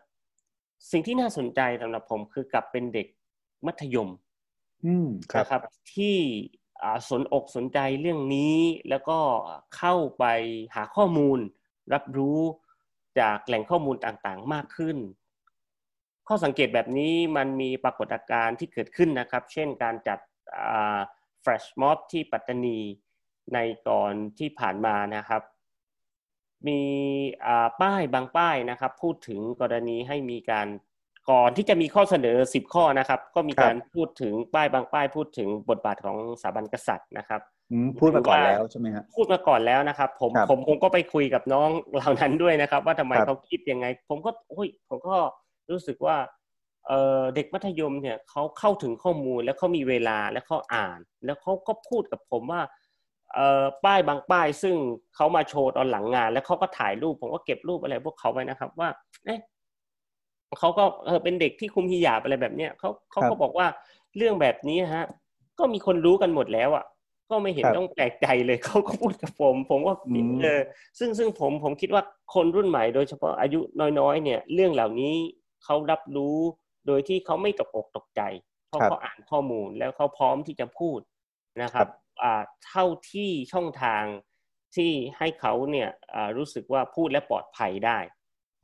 Speaker 4: สิ่งที่น่าสนใจสำหรับผมคือกลับเป็นเด็กมัธยมนะครับที่ สนอกสนใจเรื่องนี้แล้วก็เข้าไปหาข้อมูล รับรู้จากแหล่งข้อมูลต่างๆ มากขึ้น ข้อสังเกตแบบนี้มันมีปรากฏการณ์ที่เกิดขึ้นนะครับ เช่นการจัดแฟลชม็อบที่ปัตตานีในก่อนที่ผ่านมานะครับ มีป้ายบางป้ายนะครับ พูดถึงกรณีให้มีการ ก่อนที่จะมีข้อเสนอสิบข้อนะครับ ก็มีการพูดถึงป้ายบางป้ายพูดถึงบทบาทของสถาบันกษัตริย์นะครับ
Speaker 3: พูดมาก่อนแล้วใช่ไหมครับ
Speaker 4: พูดมาก่อนแล้วนะครับ ผมผมผมก็ไปคุยกับน้องเหล่านั้นด้วยนะครับ ว่าทำไมเขาคิดยังไง ผมก็โอ้ยผมก็รู้สึกว่าเเด็กมัธยมเนี่ยเขาเข้าถึงข้อมูลแล้วเขามีเวลาแล้วเขาอ่าน แล้วเขาก็พูดกับผมว่าเอ่อป้ายบางป้ายซึ่งเขามาโชว์ตอนหลังงาน แล้วเขาก็ถ่ายรูปผมก็เก็บรูปอะไรพวกเขาไว้นะครับ ว่าเอ๊ะ เขาก็เออเป็นเด็กที่คุมฮิญาบอะไรแบบเนี้ยเขาเขาก็บอกว่าเรื่องแบบนี้ฮะ ก็มีคนรู้กันหมดแล้วอะ ก็ไม่เห็นต้องแปลกใจเลยเขาก็พูดกับผม ผมว่าเออซึ่งซึ่งผมผมคิดว่าคนรุ่นใหม่โดยเฉพาะอายุน้อยๆ เนี่ย เรื่องเหล่านี้เขารับรู้โดยที่เขาไม่ตกอกตกใจเพราะเขาอ่านข้อมูลแล้วเขาพร้อมที่จะพูดนะครับเท่าที่ช่องทางที่ให้เขาเนี่ยรู้สึกว่าพูดและปลอดภัยได้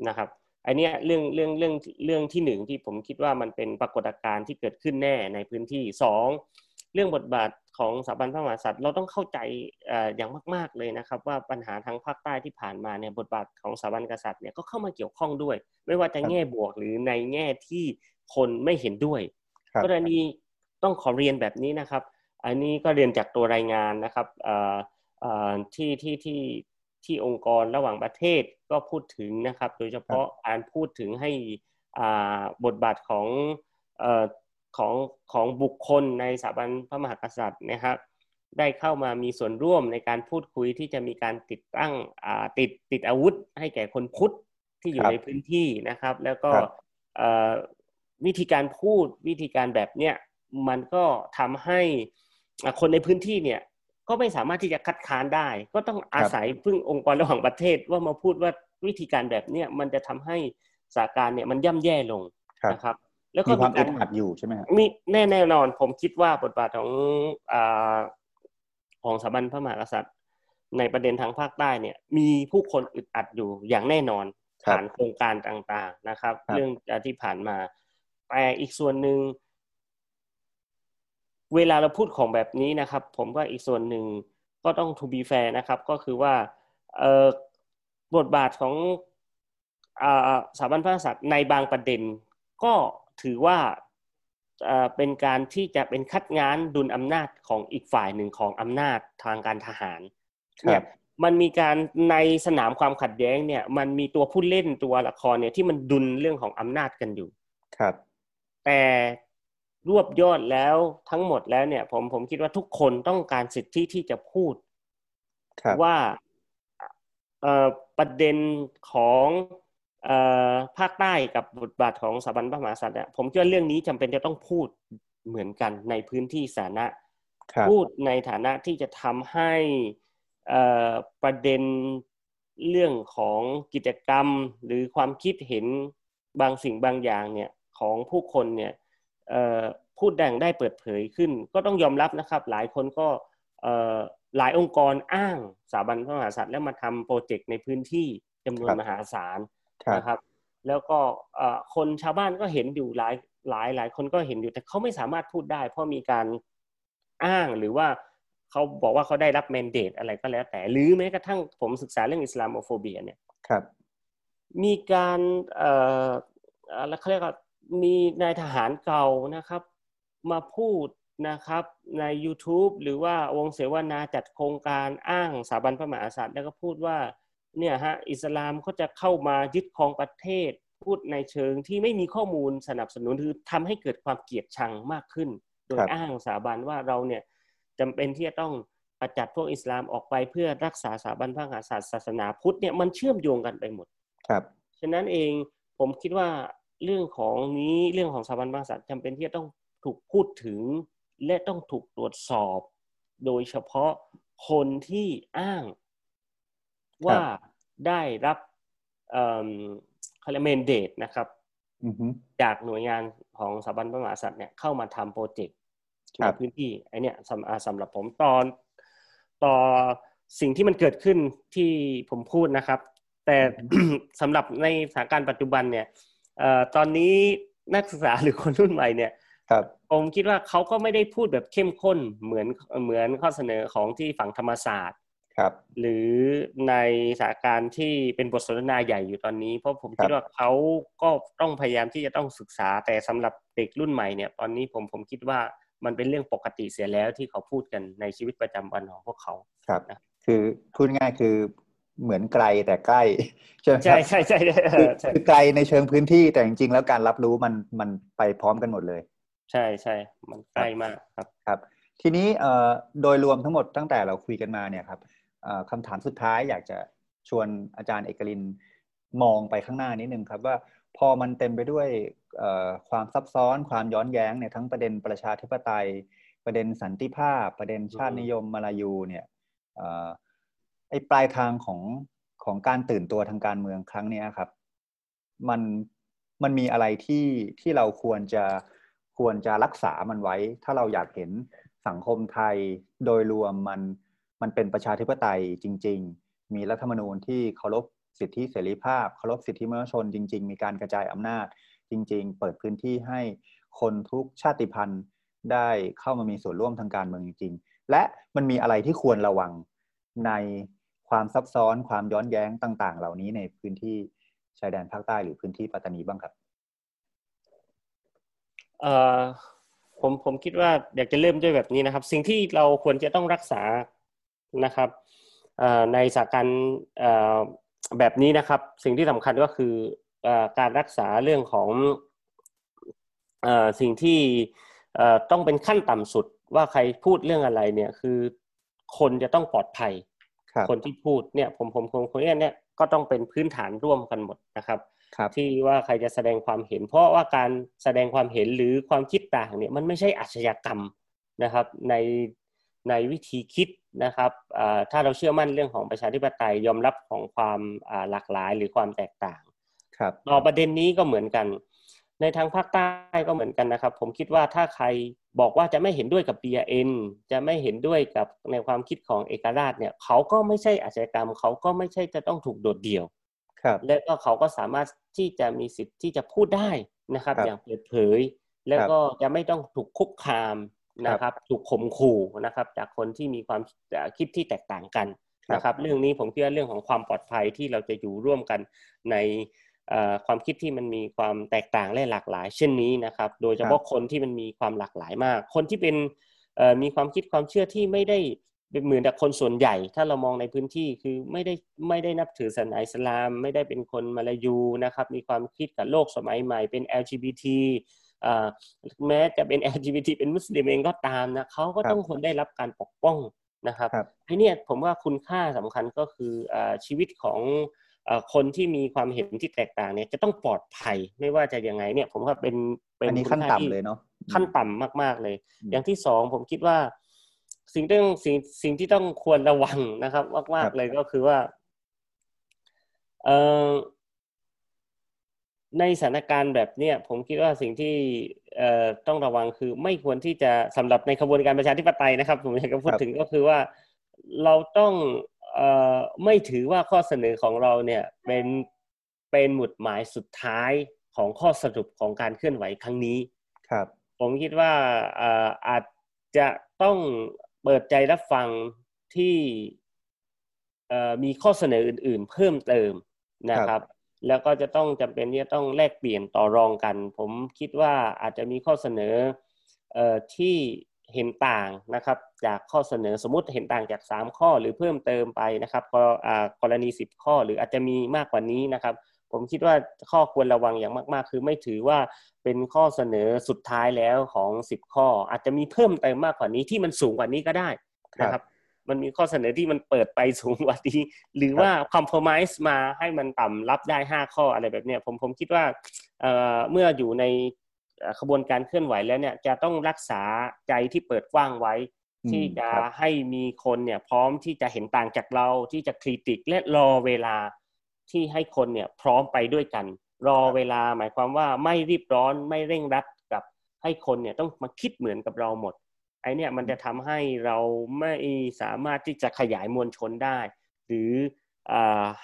Speaker 4: นะครับ อันนี้เรื่องเรื่องเรื่องเรื่องที่หนึ่งที่ผมคิดว่ามันเป็นปรากฏการณ์ที่เกิดขึ้นแน่ในพื้นที่สองเรื่องบทบาทของสถาบันพระมหากษัตริย์เราต้องเข้าใจอย่างมาก ๆเลยนะครับ ว่าปัญหาทางภาคใต้ที่ผ่านมาเนี่ยบทบาทของสถาบันกษัตริย์เนี่ยก็เข้ามาเกี่ยวข้องด้วย ไม่ว่าจะแง่บวกหรือในแง่ที่คนไม่เห็นด้วยกรณีต้องขอเรียนแบบนี้นะครับ อันนี้ก็เรียนจากตัวรายงานนะครับที่ที่ที่ ที่องค์กรระหว่างประเทศก็พูดถึงนะครับ โดยเฉพาะการพูดถึงให้บทบาทของของของบุคคลในสถาบันพระมหากษัตริย์นะครับ ได้เข้ามามีส่วนร่วมในการพูดคุยที่จะมีการติดตั้งติดติดอาวุธ ให้แก่คนพุทธที่อยู่ในพื้นที่นะครับ แล้วก็วิธีการพูดวิธีการแบบเนี้ยมันก็ทำให้คนในพื้นที่เนี่ย ก็ไม่สามารถที่จะคัดค้านได้ ก็ต้องอาศัยพึ่งองค์กรระหว่างประเทศว่ามาพูดว่าวิธีการแบบเนี้ยมันจะทำให้สถานการณ์เนี่ยมันย่ำแย่ลงนะครับ
Speaker 3: แล้วก็มีความอึดอัดอยู่ใช่ไหม
Speaker 4: มีแน่แน่นอน ผมคิดว่าบทบาทของอของสถาบันพระมหากษัตริย์ ในประเด็นทางภาคใต้เนี่ย มีผู้คนอึดอัดอยู่อย่างแน่นอนผ่านโครงการต่างๆนะครับ เรื่องที่ผ่านมาแต่อีกส่วนหนึ่ง เวลาเราพูดของแบบนี้นะครับ ผมว่าอีกส่วนหนึ่งก็ต้อง to be fair นะครับ ก็คือว่าบทบาทของสถาบันพระกษัตริย์ในบางประเด็น ก็ถือว่าเป็นการที่จะเป็นคัดง้านดุลอำนาจของอีกฝ่ายหนึ่งของอำนาจทางการทหารเนี่ยมันมีการในสนามความขัดแย้งเนี่ยมันมีตัวผู้เล่นตัวละครเนี่ยที่มันดุลเรื่องของอำนาจกันอยู่
Speaker 3: ครับ
Speaker 4: แต่ รวบยอดแล้วทั้งหมดแล้วเนี่ยผมผมคิดว่าทุกคนต้องการสิทธิที่จะพูดว่าประเด็นของภาคใต้กับบทบาทของสถาบันพระมหากษัตริย์เนี่ยผมคิดว่าเรื่องนี้จำเป็นจะต้องพูดเหมือนกันในพื้นที่สาธารณะพูดในฐานะที่จะทำให้ประเด็นเรื่องของกิจกรรมหรือความคิดเห็นบางสิ่งบางอย่างเนี่ยของผู้คนเนี่ย พูดแดงได้เปิดเผยขึ้น ก็ต้องยอมรับนะครับ หลายคนก็หลายองค์กรอ้างสถาบันพระมหากษัตริย์แล้วมาทำโปรเจกต์ในพื้นที่จำนวนมหาศาลนะครับ แล้วก็คนชาวบ้านก็เห็นอยู่หลายหลายหลายคนก็เห็นอยู่แต่เขาไม่สามารถพูดได้ เพราะมีการอ้างหรือว่าเขาบอกว่าเขาได้รับแมนเดตอะไรก็แล้วแต่ หรือแม้กระทั่งผมศึกษาเรื่องอิสลามโฟเบียเนี่ย
Speaker 3: ครับ
Speaker 4: มีการเอ่อแล้วเขาเรียกว่า มีนายทหารเก่านะครับมาพูดนะครับใน YouTube หรือว่าวงเสวนาจัดโครงการอ้างสถาบันพระมหากษัตริย์แล้วก็พูดว่าเนี่ยฮะอิสลามก็จะเข้ามายึดครองประเทศ พูดในเชิงที่ไม่มีข้อมูลสนับสนุนคือทำให้เกิดความเกลียดชังมากขึ้น โดยอ้างสถาบันว่าเราเนี่ยจำเป็นที่จะต้องประจัดพวกอิสลามออกไปเพื่อรักษาสถาบันพระมหากษัตริย์ศาสนาพุทธเนี่ยมันเชื่อมโยงกันไปหมด
Speaker 3: ครับ
Speaker 4: ฉะนั้นเองผมคิดว่า เรื่องของนี้เรื่องของสถาบันพระมหากษัตริย์จำเป็นที่จะต้องถูกพูดถึง และต้องถูกตรวจสอบ โดยเฉพาะคนที่อ้างว่าได้รับคาร์เมนเดตนะครับจากหน่วยงานของสถาบันพระมหากษัตริย์เนี่ยเข้ามาทำโปรเจกต์ในพื้นที่ไอเนี้ยสำหรับผมตอนต่อสิ่งที่มันเกิดขึ้นที่ผมพูดนะครับ แต่สำหรับในสถานการณ์ปัจจุบันเนี่ย ตอนนี้นักศึกษาหรือคนรุ่นใหม่เนี่ยผมคิดว่าเขาก็ไม่ได้พูดแบบเข้มข้นเหมือนเหมือนข้อเสนอของที่ฝั่งธรรมศาสตร์
Speaker 3: ครับ
Speaker 4: หรือในสถานการณ์ที่เป็นบทสนทนาใหญ่อยู่ตอนนี้เพราะผมคิดว่าเขาก็ต้องพยายามที่จะต้องศึกษาแต่สำหรับเด็กรุ่นใหม่เนี่ย ตอนนี้ผมผมคิดว่ามันเป็นเรื่องปกติเสียแล้วที่เขาพูดกันในชีวิตประจำวันของพวกเขา
Speaker 3: ครับนะคือพูดง่ายคือ เหมือนไกลแต่ใกล้
Speaker 4: ใช่ใช่ใช่ใช่
Speaker 3: คือไกลในเชิงพื้นที่แต่จริงๆแล้วการรับรู้มันมันไปพร้อมกันหมดเลย
Speaker 4: ใช่ใช่มันใกล้มากครับ
Speaker 3: ครับ ทีนี้เอ่อโดยรวมทั้งหมดตั้งแต่เราคุยกันมาเนี่ยครับคำถามสุดท้ายอยากจะชวนอาจารย์เอกลินมองไปข้างหน้านิดนึงครับว่าพอมันเต็มไปด้วยความซับซ้อนความย้อนแย้งเนี่ยทั้งประเด็นประชาธิปไตย ประเด็นสันติภาพ ประเด็นชาตินิยมมาลายูเนี่ย ไอ้ปลายทางของของการตื่นตัวทางการเมืองครั้งนี้ครับ มันมันมีอะไรที่ที่เราควรจะควรจะรักษามันไว้ ถ้าเราอยากเห็นสังคมไทยโดยรวมมันมันเป็นประชาธิปไตยจริง ๆ มีรัฐธรรมนูญที่เคารพสิทธิเสรีภาพเคารพสิทธิมนุษยชนจริง ๆ มีการกระจายอำนาจจริง ๆ เปิดพื้นที่ให้คนทุกชาติพันธุ์ได้เข้ามามีส่วนร่วมทางการเมืองจริง ๆ และมันมีอะไรที่ควรระวังใน ความซับซ้อนความย้อนแย้งต่าง ๆ เหล่านี้ในพื้นที่ชายแดนภาคใต้หรือพื้นที่ปัตตานีบ้างครับ
Speaker 4: เอ่อผมผมคิดว่าอยากจะเริ่มด้วยแบบนี้นะครับ สิ่งที่เราควรจะต้องรักษานะครับในสถานการณ์แบบนี้นะครับ สิ่งที่สำคัญก็คือการรักษาเรื่องของสิ่งที่ต้องเป็นขั้นต่ำสุดว่าใครพูดเรื่องอะไรเนี่ยคือคนจะต้องปลอดภัย คนที่พูดเนี่ยผมผมผมคนนี้เนี่ยก็ต้องเป็นพื้นฐานร่วมกันหมดนะครับ
Speaker 3: รบ
Speaker 4: ที่ว่าใครจะแสดงความเห็น เพราะว่าการแสดงความเห็นหรือความคิดต่างเนี่ยมันไม่ใช่อาชญากรรมนะครับ ในในวิธีคิดนะครับถ้าเราเชื่อมั่นเรื่องของประชาธิปไตยยอมรับของความหลากหลายหรือความแตกต่าง
Speaker 3: ครับ
Speaker 4: ต่อประเด็นนี้ก็เหมือนกัน ในทางภาคใต้ก็เหมือนกันนะครับ ผมคิดว่าถ้าใครบอกว่าจะไม่เห็นด้วยกับ BRN จะไม่เห็นด้วยกับในความคิดของเอกราชเนี่ยเขาก็ไม่ใช่อาชญากรรม เขาก็ไม่ใช่จะต้องถูกโดดเดี่ยว
Speaker 3: ครับ
Speaker 4: และก็เขาก็สามารถที่จะมีสิทธิ์ที่จะพูดได้นะครับ อย่างเปิดเผย แล้วก็จะไม่ต้องถูกคุกคามนะครับ ถูกข่มขู่นะครับ จากคนที่มีความคิดที่แตกต่างกันนะครับ เรื่องนี้ผมคิดว่าเรื่องของความปลอดภัยที่เราจะอยู่ร่วมกันใน ความคิดที่มันมีความแตกต่างและหลากหลาย เช่นนี้นะครับ โดยเฉพาะคนที่มันมีความหลากหลายมาก คนที่เป็นมีความคิดความเชื่อที่ไม่ได้เป็นเหมือนกับคนส่วนใหญ่ ถ้าเรามองในพื้นที่คือไม่ได้ไม่ได้นับถือศาสนาอิสลาม ไม่ได้เป็นคนมาลายูนะครับ มีความคิดกับโลกสมัยใหม่เป็น LGBT แม้จะเป็น LGBT เป็นมุสลิมเองก็ตามนะเขาก็ต้องควรได้รับการปกป้องนะครับไอ้นี่ผมว่าคุณค่าสำคัญก็คืออชีวิตของ คนที่มีความเห็นที่แตกต่างเนี่ยจะต้องปลอดภัยไม่ว่าจะยังไงเนี่ย ผมว่าเป็น
Speaker 3: เป็นขั้นต่ำเลยเนาะ
Speaker 4: ขั้นต่ำมากๆเลย อย่างที่สองผมคิดว่า สิ่งที่สิ่งสิ่งที่ต้องควรระวังนะครับมากๆเลยก็คือว่าเออในสถานการณ์แบบเนี้ยผมคิดว่าสิ่งที่เอ่อต้องระวังคือไม่ควรที่จะสำหรับในขบวนการประชาธิปไตยนะครับ ผมอยากจะพูดถึงก็คือว่าเราต้องเอ่อ ไม่ถือว่าข้อเสนอของเราเนี่ยเป็นเป็นหมุดหมายสุดท้ายของข้อสรุปของการเคลื่อนไหวครั้งนี้
Speaker 3: ครับ
Speaker 4: ผมคิดว่าเอ่ออาจจะต้องเปิดใจรับฟังที่เอ่อมีข้อเสนออื่น ๆ เพิ่มเติมนะครับ แล้วก็จะต้องจำเป็นที่จะต้องแลกเปลี่ยนต่อรองกัน ผมคิดว่าอาจจะมีข้อเสนอเอ่อที่ เห็นต่างนะครับ จากข้อเสนอสมมติเห็นต่างจาก 3 ข้อหรือเพิ่มเติมไปนะครับกกรณี 10 ข้อหรืออาจจะมีมากกว่านี้นะครับ ผมคิดว่าข้อควรระวังอย่างมาก ๆ คือไม่ถือว่าเป็นข้อเสนอสุดท้ายแล้วของ 10 ข้อ อาจจะมีเพิ่มเติมมากกว่านี้ที่มันสูงกว่านี้ก็ได้นะครับมันมีข้อเสนอที่มันเปิดไปสูงกว่านี้หรือว่าคอมเพลมไพร์มาให้มันต่ำรับได้ห้าข้ออะไรแบบเนี้ยผมผมคิดว่าเมื่ออยู่ใน ขบวนการเคลื่อนไหวแล้วเนี่ยจะต้องรักษาใจที่เปิดกว้างไว้ ที่จะให้มีคนเนี่ยพร้อมที่จะเห็นต่างจากเราที่จะคริติกและรอเวลาที่ให้คนเนี่ยพร้อมไปด้วยกัน รอเวลาหมายความว่าไม่รีบร้อนไม่เร่งรัดกับให้คนเนี่ยต้องมาคิดเหมือนกับเราหมดไอเนี่ยมันจะทำให้เราไม่สามารถที่จะขยายมวลชนได้ หรืออ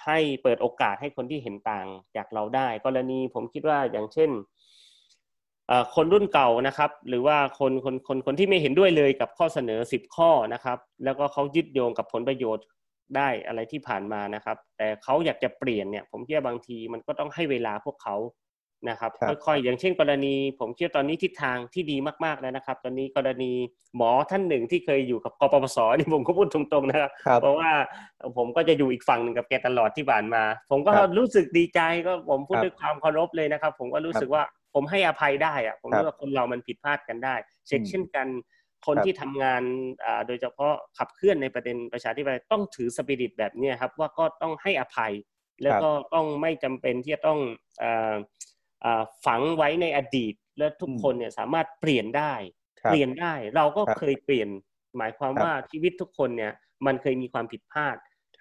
Speaker 4: ให้เปิดโอกาสให้คนที่เห็นต่างจากเราได้ กรณีผมคิดว่าอย่างเช่น คนรุ่นเก่านะครับ หรือว่าคนคนคนคนที่ไม่เห็นด้วยเลยกับข้อเสนอสิบข้อนะครับ แล้วก็เขายึดโยงกับผลประโยชน์ได้อะไรที่ผ่านมานะครับ แต่เขาอยากจะเปลี่ยนเนี่ย ผมคิดว่าบางทีมันก็ต้องให้เวลาพวกเขานะครับ ค่อยๆอย่างเช่น กรณี ผมคิดตอนนี้ทิศทางที่ดีมากๆแล้วนะครับ ตอนนี้กรณีหมอท่านหนึ่งที่เคยอยู่กับกปปสนี่ผมก็พูดตรงๆนะครับ เพราะว่าผมก็จะอยู่อีกฝั่งหนึ่งกับแกตลอดที่ผ่านมา ผมก็รู้สึกดีใจก็ผมพูดด้วยความเคารพเลยนะครับ ผมก็รู้สึกว่า ผมให้อภัยได้อะผมรู้ว่าคนเรามันผิดพลาดกันได้ เช่นเช่นกันคนที่ทำงานโดยเฉพาะขับเคลื่อนในประเด็นประชาธิปไตยต้องถือสปิริตแบบนี้ครับว่าก็ต้องให้อภัย แล้วก็ต้องไม่จำเป็นที่จะต้องฝังไว้ในอดีต และทุกคนเนี่ยสามารถเปลี่ยนได้ เปลี่ยนได้เราก็เคยเปลี่ยน หมายความว่าชีวิตทุกคนเนี่ยมันเคยมีความผิดพลาด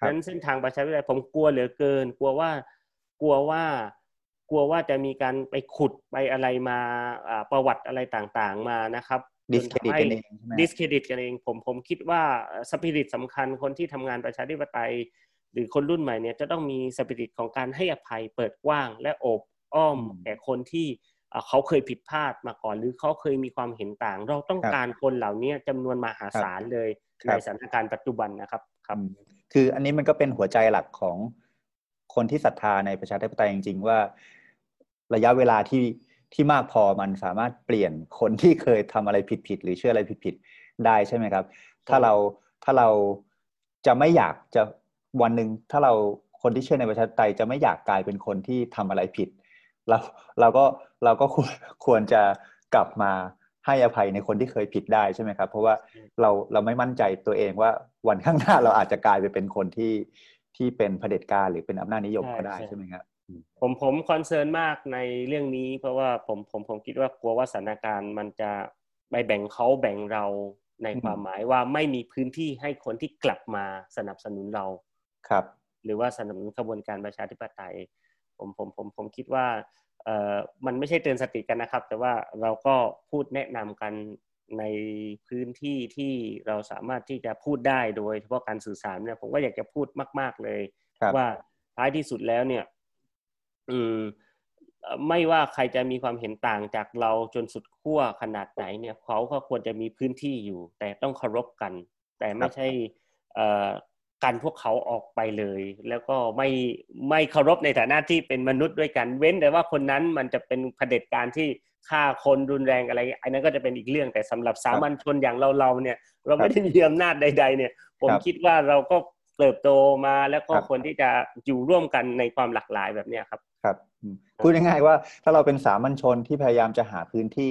Speaker 4: นั้นเส้นทางประชาธิปไตยผมกลัวเหลือเกิน กลัวว่ากลัวว่า กลัวว่าจะมีการไปขุดไปอะไรมาประวัติอะไรต่างๆมานะครับ
Speaker 3: discredit กันเอง
Speaker 4: discredit กันเองผมผมคิดว่าสปิริตสำคัญคนที่ทำงานประชาธิปไตย หรือคนรุ่นใหม่เนี่ยจะต้องมีสปิริตของการให้อภัยเปิดกว้างและโอบอ้อมแก่คนที่เขาเคยผิดพลาดมาก่อน หรือเขาเคยมีความเห็นต่าง เราต้องการคนเหล่านี้จำนวนมหาศาลเลยในสถานการณ์ปัจจุบันนะครับครับ
Speaker 3: คืออันนี้มันก็เป็นหัวใจหลักของคนที่ศรัทธาในประชาธิปไตยจริงๆว่า ระยะเวลาที่ที่มากพอมันสามารถเปลี่ยนคนที่เคยทำอะไรผิดๆหรือเชื่ออะไรผิดๆได้ใช่ไหมครับ ถ้าเราถ้าเราจะไม่อยากจะวันหนึ่งถ้าเราคนที่เชื่อในประชาธิปไตยจะไม่อยากกลายเป็นคนที่ทำอะไรผิดเราเราก็เราก็ควรควรจะกลับมาให้อภัยในคนที่เคยผิดได้ใช่ไหมครับ เพราะว่าเราเราไม่มั่นใจตัวเองว่าวันข้างหน้าเราอาจจะกลายไปเป็นคนที่ที่เป็นเผด็จการหรือเป็นอำนาจนิยมก็ได้ใช่ไหมครับ
Speaker 4: ผมผมคอนเซิร์นมากในเรื่องนี้ เพราะว่าผมผมผมคิดว่ากลัวว่าสถานการณ์มันจะไปแบ่งเขาแบ่งเราในความหมายว่าไม่มีพื้นที่ให้คนที่กลับมาสนับสนุนเรา
Speaker 3: ครับ
Speaker 4: หรือว่าสนับสนุนกระบวนการประชาธิปไตย ผมผมผมผมคิดว่าเอ่อมันไม่ใช่เตือนสติกันนะครับ แต่ว่าเราก็พูดแนะนำกันในพื้นที่ที่เราสามารถที่จะพูดได้โดยเฉพาะการสื่อสารเนี่ยผมก็อยากจะพูดมาก ๆเลย ว่าท้ายที่สุดแล้วเนี่ย อืมไม่ว่าใครจะมีความเห็นต่างจากเราจนสุดขั้วขนาดไหนเนี่ยเขาก็ควรจะมีพื้นที่อยู่ แต่ต้องเคารพกัน แต่ไม่ใช่กันพวกเขาออกไปเลย แล้วก็ไม่ไม่เคารพในฐานะที่เป็นมนุษย์ด้วยกัน เว้นแต่ว่าคนนั้นมันจะเป็นเผด็จการที่ฆ่าคนรุนแรงอะไรอันนั้นก็จะเป็นอีกเรื่องแต่สำหรับสามัญชนอย่างเราเราเนี่ย เราไม่ได้มีอำนาจใด ๆ เนี่ย ผมคิดว่าเราก็ เติบโตมาแล้วก็คนที่จะอยู่ร่วมกันในความหลากหลายแบบนี้ครับ
Speaker 3: ครับพูดง่ายๆว่าถ้าเราเป็นสามัญชนที่พยายามจะหาพื้นที่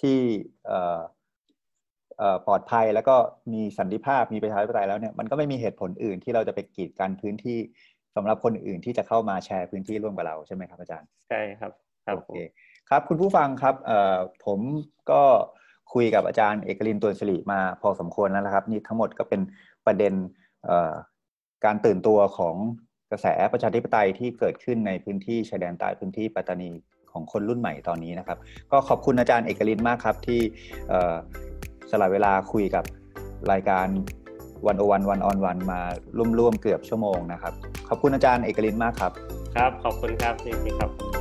Speaker 3: ที่ปลอดภัยแล้วก็มีสันติภาพมีประชาธิปไตยแล้วเนี่ยมันก็ไม่มีเหตุผลอื่นที่เราจะไปกีดกันพื้นที่สำหรับคนอื่นที่จะเข้ามาแชร์พื้นที่ร่วมกับเราใช่ไหมครับอาจารย์
Speaker 4: ใช่ครับครับ
Speaker 3: โอเคครับคุณผู้ฟังครับเอ่อผมก็คุยกับอาจารย์เอกลินตัวสิริมาพอสมควรแล้วนะครับ นี่ทั้งหมดก็เป็นประเด็นเอ่อ การตื่นตัวของกระแสประชาธิปไตยที่เกิดขึ้นในพื้นที่ชายแดนใต้พื้นที่ปัตตานีของคนรุ่นใหม่ตอนนี้นะครับ ก็ขอบคุณอาจารย์เอกลินมากครับ ที่สละเวลาคุยกับรายการวันโอวันวันออนวันมาร่วมๆเกือบชั่วโมงนะครับ ขอบคุณอาจารย์เอกลินมากครับ
Speaker 4: ครับ ขอบคุณครับจริงๆครับ